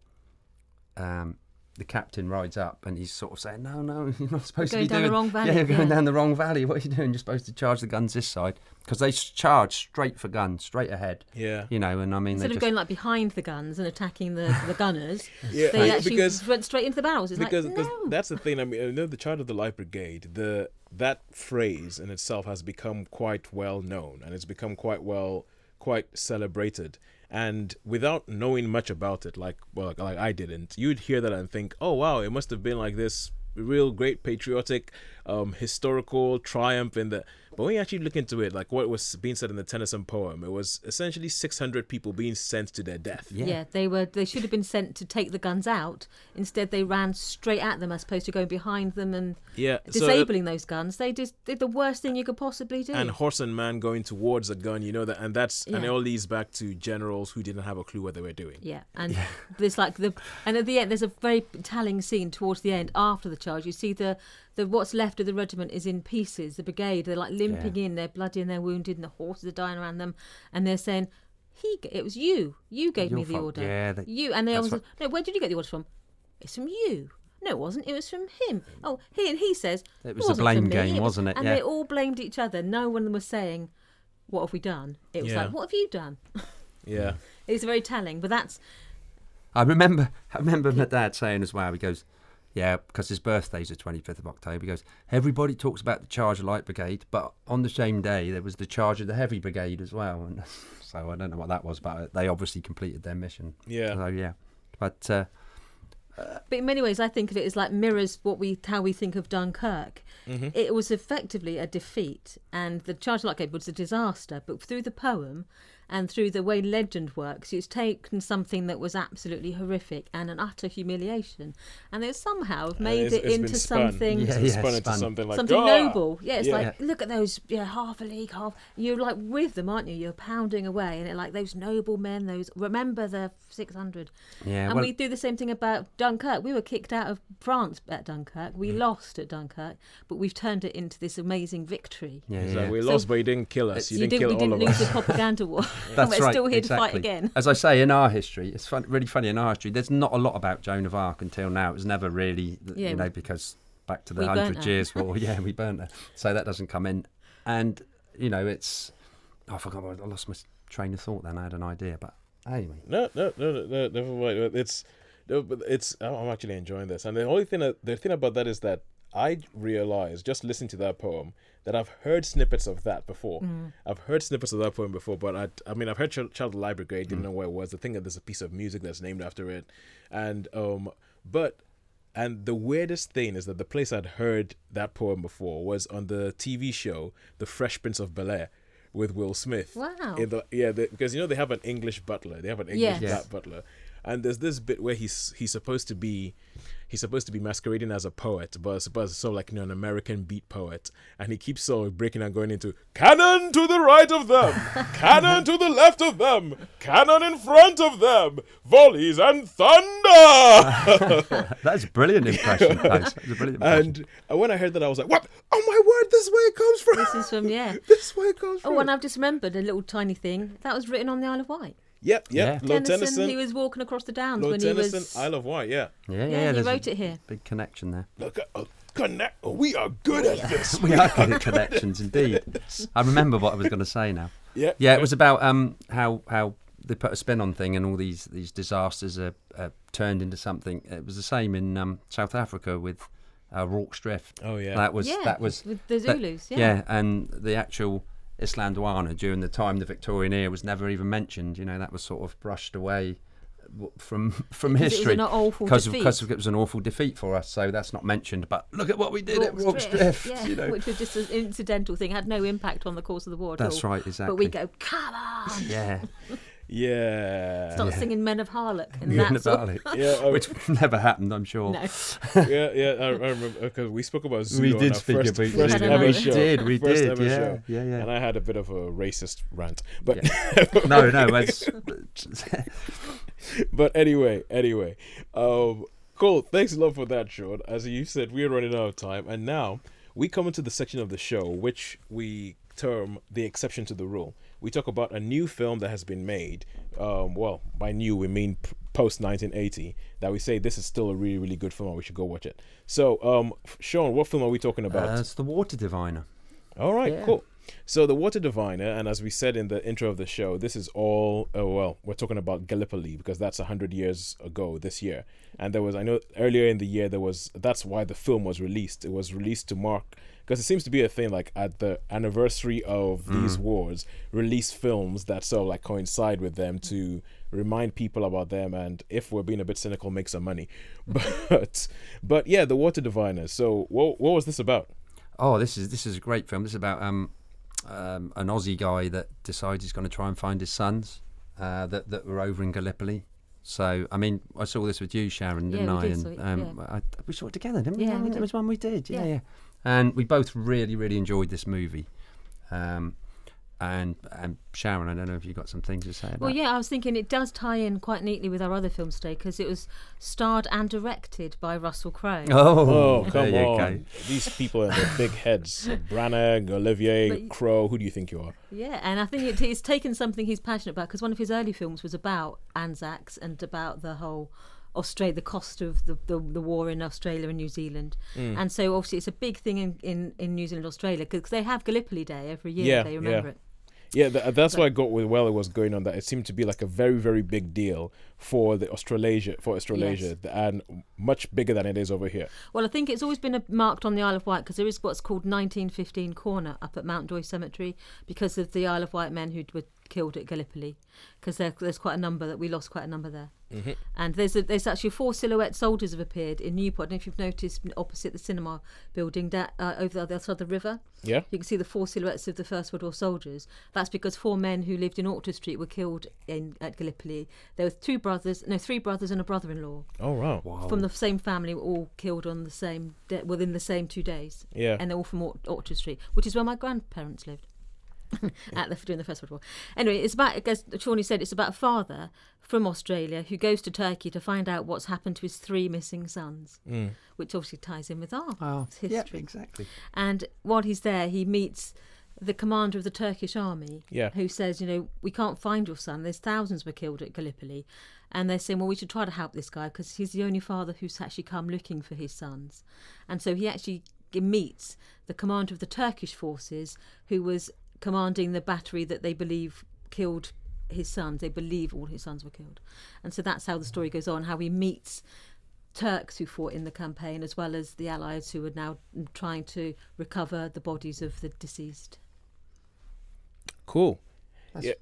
um, the captain rides up and he's sort of saying, "No, no, you're not supposed
Going
to be
down the
doing
wrong valley,
Yeah, you're going
yeah.
down the wrong valley. What are you doing? You're supposed to charge the guns this side because they charge straight for guns, straight ahead.
Yeah.
You know, and I mean,
Instead of
just
going like behind the guns and attacking the, the gunners,
Yeah,
they
uh,
actually
because-
went straight into the barrels. It's
because
like, no.
that's the thing. I mean, you know the Charge of the Light Brigade. The that phrase in itself has become quite well known, and it's become quite well quite celebrated. And without knowing much about it, like well, like I didn't, you'd hear that and think, oh wow, it must have been like this real great patriotic, um, historical triumph in the. But when you actually look into it, like what was being said in the Tennyson poem, it was essentially 600 people being sent to their death.
Yeah. they were. They should have been sent to take the guns out. Instead, they ran straight at them as opposed to going behind them and
Yeah, so it-
disabling those guns. They just did the worst thing you could possibly do.
and horse and man going towards a gun you know that and that's and it all leads back to generals who didn't have a clue what they were doing
Yeah, and yeah. there's like the and at the end there's a very telling scene towards the end after the charge. You see the the what's left of the regiment is in pieces. The brigade they're like limping in, they're bloody and they're wounded, and the horses are dying around them, and they're saying, "He, it was you. You gave
Your
me the
fault."
order.
Yeah, they-
you." And they
that's
always no. Where did you get the order from? It's from you. No, it wasn't. It was from him. Mm. Oh, he and he says
It was a
wasn't from
blame
me,
game,
was-"
wasn't it?
And
Yeah.
they all blamed each other. No one was saying, "What have we done?" It was
Yeah.
like, "What have you done?"
yeah
It's very telling. But that's
I remember, I remember my dad saying as well. He goes, "Yeah, because his birthday's the twenty fifth of October." He goes, "Everybody talks about the Charge of Light Brigade, but on the same day there was the Charge of the Heavy Brigade as well." And so I don't know what that was, but uh, they obviously completed their mission.
Yeah.
So yeah, but uh, uh,
But in many ways, I think of it as like mirrors what we how we think of Dunkirk. Mm-hmm. It was effectively a defeat, and the Charge of Light Brigade was a disaster. But through the poem and through the way legend works, it's taken something that was absolutely horrific and an utter humiliation, and they somehow have made
it's-
it
it's been
into
spun.
something.
Yeah,
been
yeah,
spun into
spun.
something like
something
"Ah!"
noble. Yeah, it's
Yeah.
like look at those. Yeah, half a league, half. You're like with them, aren't you? You're pounding away, and it like those noble men. Those remember the 600.
Yeah,
and
well-
we do the same thing about Dunkirk. We were kicked out of France at Dunkirk.
Mm.
We lost at Dunkirk, but we've turned it into this amazing victory.
yeah,
It's
yeah.
like, we
So-
lost but you didn't kill us you,
you
didn't
didn't,
kill
we
all
didn't
of
lose
us
the propaganda war.
That's
we're
right.
still here
exactly.
to fight again.
As I say, in our history, it's fun, really funny in our history. There's not a lot about Joan of Arc until now. It was never really,
Yeah,
you know, because back to the Hundred. Years War. Yeah, we burnt her. So that doesn't come in. And you know, it's. Oh, I forgot. I lost my train of thought. Then I had an idea, but anyway.
no no no no, no never mind it's no, but it's I'm I'm actually enjoying this and the only thing uh, the thing about that is that I realized just listening to that poem that I've heard snippets of that before. I've heard snippets of that poem before, but I, I mean, I've heard Child Child of the Light Brigade, didn't know where it was. The thing that there's a piece of music that's named after it, and um, but and the weirdest thing is that the place I'd heard that poem before was on the TV show The Fresh Prince of Bel Air with Will Smith.
Wow.
In the, yeah, the, because you know they have an English butler. They have an English
Yes.
butler, and there's this bit where he's he's supposed to be he's supposed to be masquerading as a poet, but it's supposed sort of like you know an American beat poet, and he keeps sort of breaking and going into cannon to the right of them, cannon to the left of them, cannon in front of them, volleys and thunder.
That's a brilliant impression. Thanks. That's a brilliant impression.
and uh, when I heard that, I was like, "What? Oh my word! This is where it comes from.
This is from yeah.
this is where it comes from."
Oh, and I've just remembered a little tiny thing that was written on the Isle of Wight.
Yep, yep.
Yeah.
Lord
Tennyson,
Tennyson,
he was walking across the downs
Lord
when he
Tennyson,
was.
Isle of Wight. Yeah.
yeah, yeah.
yeah, he wrote it here.
Big connection there.
Look at uh, connect. We are good at this.
We are good at connections, indeed. I remember what I was going to say now.
Yeah,
Yeah, it was about um how how they put a spin on thing and all these these disasters are, are turned into something. It was the same in um, South Africa with uh, Rorke's Drift.
Oh, yeah.
that was
yeah,
that was
with the
that-
yeah. yeah.
and the actual Isandlwana during the time the Victorian era was never even mentioned. You know, that was sort of brushed away from from
Because it was
history because because it was an awful defeat for us. So that's not mentioned. But look at what we did at
Rorke's
Rorke's Drift.
yeah,
you know.
which was just an incidental thing, had no impact on the course of the war. At
That's
all.
right, exactly.
But we go, come on,
yeah,
Yeah.
start singing Men of Harlech, and
Yeah,
that's all.
Natalie.
Yeah,
which never happened, I'm sure.
No,
yeah, yeah. I, I remember because we spoke about Zulu
We
on
did
our
speak
first,
about
first
Zulu.
ever
We
show.
did, we
first
did,
ever
yeah,
show.
yeah, yeah.
And I had a bit of a racist rant, but
no, no, it's,
but anyway, anyway, um, Cool. Thanks a lot for that, Sean. As you said, we're running out of time, and now we come into the section of the show which we term the exception to the rule. We talk about a new film that has been made. Um, well, by new we mean post 1980. That we say this is still a really, really good film, and we should go watch it. So, um, Sean, what film are we talking about?
Uh, it's the Water Diviner.
All right,
Yeah.
cool. So the Water Diviner, and as we said in the intro of the show, this is all. Oh well, we're talking about Gallipoli because that's hundred years ago this year. And there was, I know, earlier in the year there was. That's why the film was released. It was released to mark because it seems to be a thing like at the anniversary of these wars, release films that sort of like coincide with them to remind people about them and if we're being a bit cynical make some money but but yeah the water diviner so what, what was this about
Oh, this is this is a great film. This is about um, um, an Aussie guy that decides he's going to try and find his sons uh, that that were over in Gallipoli. So, I mean, I saw this with you, Sharon,
Yeah,
didn't
we
I?
did
and
it,
um, I, we saw it together, didn't we?
Yeah, did.
was one we did. Yeah,
Yeah.
yeah. And we both really, really enjoyed this movie. Um, and and Sharon, I don't know if you've got some things to say about.
Well, yeah, I was thinking it does tie in quite neatly with our other film today because it was starred and directed by Russell Crowe.
Oh,
Oh, come on.
go.
These people and their big heads. Branagh, Olivier, Crowe, Who do you think you are?
Yeah, and I think it, he's taken something he's passionate about because one of his early films was about Anzacs and about the whole Australia, the cost of the, the, the war in Australia and New Zealand.
Mm.
And so obviously it's a big thing in, in, in New Zealand, Australia because they have Gallipoli Day every year.
Yeah,
they remember
yeah.
it.
Yeah, th- that's why I got with while it was going on that it seemed to be like a very, very big deal for the Australasia, for Australasia, and much bigger than it is over here.
Well, I think it's always been a, marked on the Isle of Wight because there is what's called 1915 Corner up at Mount Joy Cemetery because of the Isle of Wight men who were killed at Gallipoli. Because there, there's quite a number that we lost quite a number there.
Mm-hmm.
And there's a, there's actually four silhouette soldiers have appeared in Newport. Don't if you've noticed opposite the cinema building da- uh, over the other side of the river.
Yeah.
You can see the four silhouettes of the First World War soldiers. That's because four men who lived in Orchard Street were killed in at Gallipoli. There were two brothers, no, three brothers and a brother-in-law
Oh right. wow.
from the same family were all killed on the same day, within the same two days.
Yeah.
And they're all from Or- Orchard Street, which is where my grandparents lived. at the during the First World War. Anyway, it's about as Shawnee said, it's about a father from Australia who goes to Turkey to find out what's happened to his three missing sons, mm. which obviously ties in with our
Oh,
history.
yeah, exactly.
And while he's there, he meets the commander of the Turkish army,
Yeah.
who says, you know, we can't find your son. There's thousands were killed at Gallipoli, and they're saying, well, we should try to help this guy because he's the only father who's actually come looking for his sons. And so he actually meets the commander of the Turkish forces, who was commanding the battery that they believe killed his sons. They believe all his sons were killed, and so that's how the story goes on. How he meets Turks who fought in the campaign, as well as the Allies who are now trying to recover the bodies of the deceased.
Cool.
That's,
Yeah.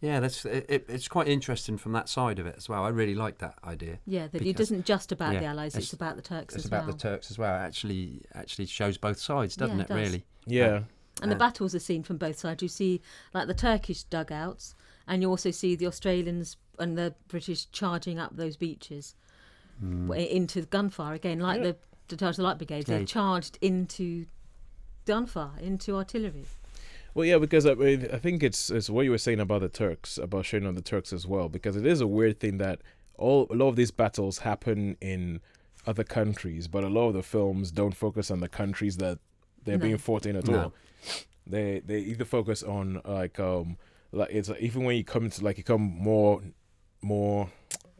Yeah. that's it, it, it's quite interesting from that side of it as well. I really like that idea.
Yeah, that it
Because-
isn't just about the Allies; it's,
it's-
about the Turks as well.
It's about
well.
the Turks as well. Actually, actually shows both sides, doesn't
Yeah,
it?
it does.
Really.
Yeah.
and the battles are seen from both sides. You see, like the Turkish dugouts, and you also see the Australians and the British charging up those beaches
hmm.
w- into gunfire again, like
Yeah.
the the Charge the Light Brigade. They
Yeah.
charged into gunfire, into artillery.
Well, yeah, because I, I think it's it's what you were saying about the Turks, about showing on the Turks as well, because it is a weird thing that all a lot of these battles happen in other countries, but a lot of the films don't focus on the countries that they're
No.
being fought in at
No.
all. They they either focus on like um like it's even when you come to like you come more more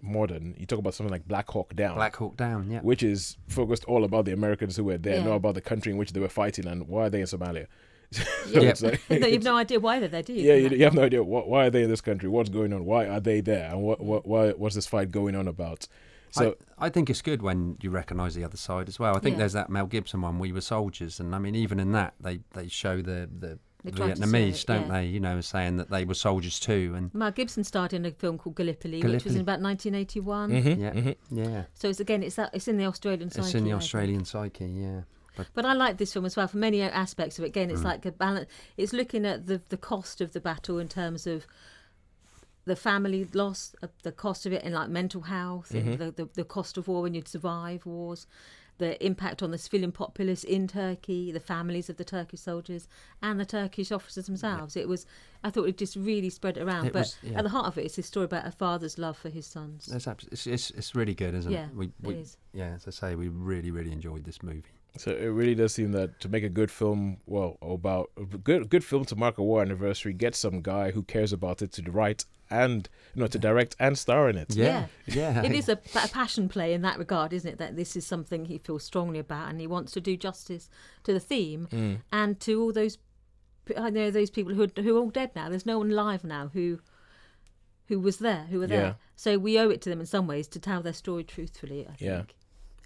modern, you talk about something like Black Hawk Down.
Black Hawk Down. Yeah.
which is focused all about the Americans who were there,
Yeah.
not about the country in which they were fighting and why are they in Somalia. So
Yeah.
like-
no, you've no idea why they're there, do you?
yeah, you, you have no idea wh- why are they in this country, what's going on, why are they there, and what, what why what's this fight going on about. So
I, I think it's good when you recognise the other side as well. I think
Yeah.
there's that Mel Gibson one, We Were Soldiers, and I mean even in that they, they show the the
They try to say
Vietnamese,
it,
don't
yeah.
they? You know, saying that they were soldiers too, and
Mel Gibson starred in a film called Gallipoli, which was in about 1981.
mhm,
yeah,
mhm.
yeah,
So it's again, it's that it's in the Australian psyche.
it's in the Australian psyche. Yeah, but
But I like this film as well for many aspects of it. Again, it's
Mm.
like a balance. It's looking at the the cost of the battle in terms of the family loss, uh, the cost of it in like mental health,
Mm-hmm.
the, the the cost of war when you'd survive wars, the impact on the civilian populace in Turkey, the families of the Turkish soldiers, and the Turkish officers themselves. It was, I thought, it just really spread it around.
It
but
was- yeah.
at the heart of it, it's a story about a father's love for his sons.
That's abs- it's, it's it's really good, isn't
Yeah,
it? We,
it
we,
is.
Yeah, as I say, we really really enjoyed this movie.
So it really does seem that to make a good film, well, about a good good film to mark a war anniversary, get some guy who cares about it to write and you know to direct and star in it.
Yeah, yeah.
It is a, a passion play in that regard, isn't it? That this is something he feels strongly about, and he wants to do justice to the theme
Mm.
and to all those. I know those people who are, who are all dead now. There's no one alive now who who was there, who were there.
Yeah.
So we owe it to them in some ways to tell their story truthfully. I think.
Yeah.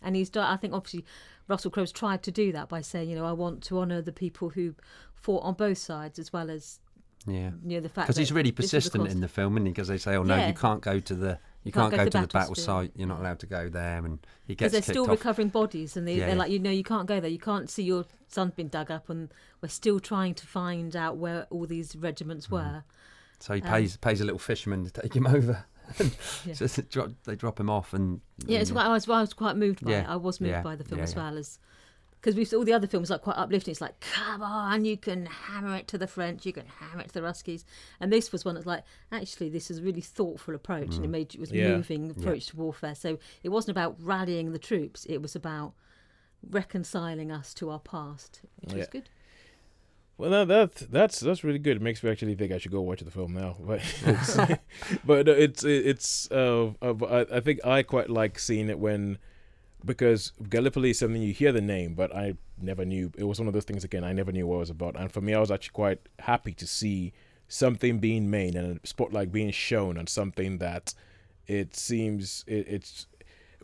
And he's done. I think obviously Russell Crowe's tried to do that by saying, you know, I want to honour the people who fought on both sides, as well as
Yeah.
you know the fact
Because he's really persistent in the film, isn't he? Because they say, "Oh no,
Yeah.
you can't go to the you
Can't
can't, go, to the battle site. You're not allowed to go there." And he gets.
because
they're
still
off.
recovering bodies and they,
Yeah,
they're like you know you can't go there you can't see your son's been dug up and we're still trying to find out where all these regiments
Mm.
were
So he
Um,
pays pays a little fisherman to take him over.
Yeah.
so they drop, they drop him off, and
yeah it's
and-
quite, I, was, I was quite moved by
Yeah,
it I was moved
yeah,
by the film
yeah,
as
yeah.
well as because we've all the other films like quite uplifting it's like come on you can hammer it to the French you can hammer it to the Ruskies and this was one that's like actually this is a really thoughtful approach and it mm. made it was
Yeah.
moving approach to warfare so it wasn't about rallying the troops it was about reconciling us to our past which
Yeah.
was good
Well, that, that that's that's really good. It makes me actually think I should go watch the film now. But it's, but no, it's it's uh, uh I, I think I quite like seeing it when because Gallipoli is something you hear the name, but I never knew it was one of those things again. I never knew what it was about, and for me, I was actually quite happy to see something being made and a spotlight being shown on something that it seems it, it's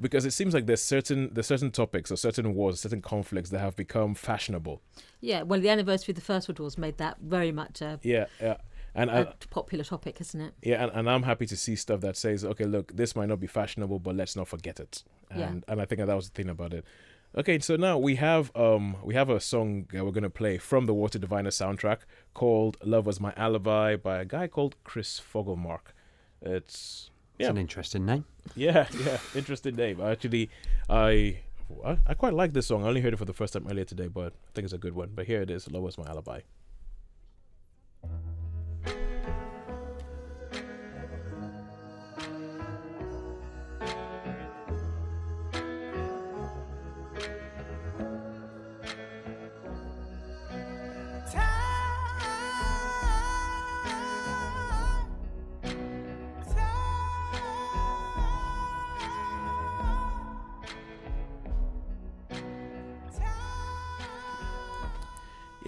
because it seems like there's certain there's certain topics or certain wars, certain conflicts that have become fashionable.
Yeah, well, the anniversary of the First World Wars made that very much a,
Yeah, yeah. And
a
I,
popular topic, isn't it?
Yeah, and, and I'm happy to see stuff that says, okay, look, this might not be fashionable, but let's not forget it. And
Yeah.
and I think that was the thing about it. Okay, so now we have um we have a song that we're gonna play from the Water Diviner soundtrack called "Love Was My Alibi" by a guy called Chris Fogelmark. It's
it's
yeah,
an interesting name.
yeah, yeah, interesting name. Actually, I I, quite like this song. I only heard it for the first time earlier today, but I think it's a good one. But here it is, "Love Was My Alibi."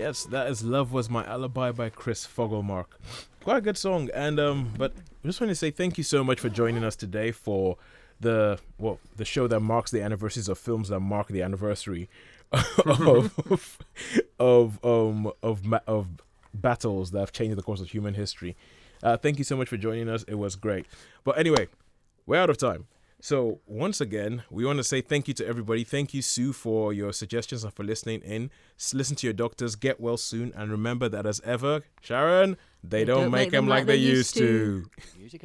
Yes, that is "Love Was My Alibi" by Chris Fogelmark. Quite a good song, and um, but I just want to say thank you so much for joining us today for the well the show that marks the anniversaries of films that mark the anniversary of of um of of battles that have changed the course of human history. Uh, thank you so much for joining us. It was great. But anyway, we're out of time. So once again, we want to say thank you to everybody. Thank you, Sue, for your suggestions and for listening in. Listen to your doctors. Get well soon, and remember that as ever, Sharon, they, don't, make them like they used to.
Music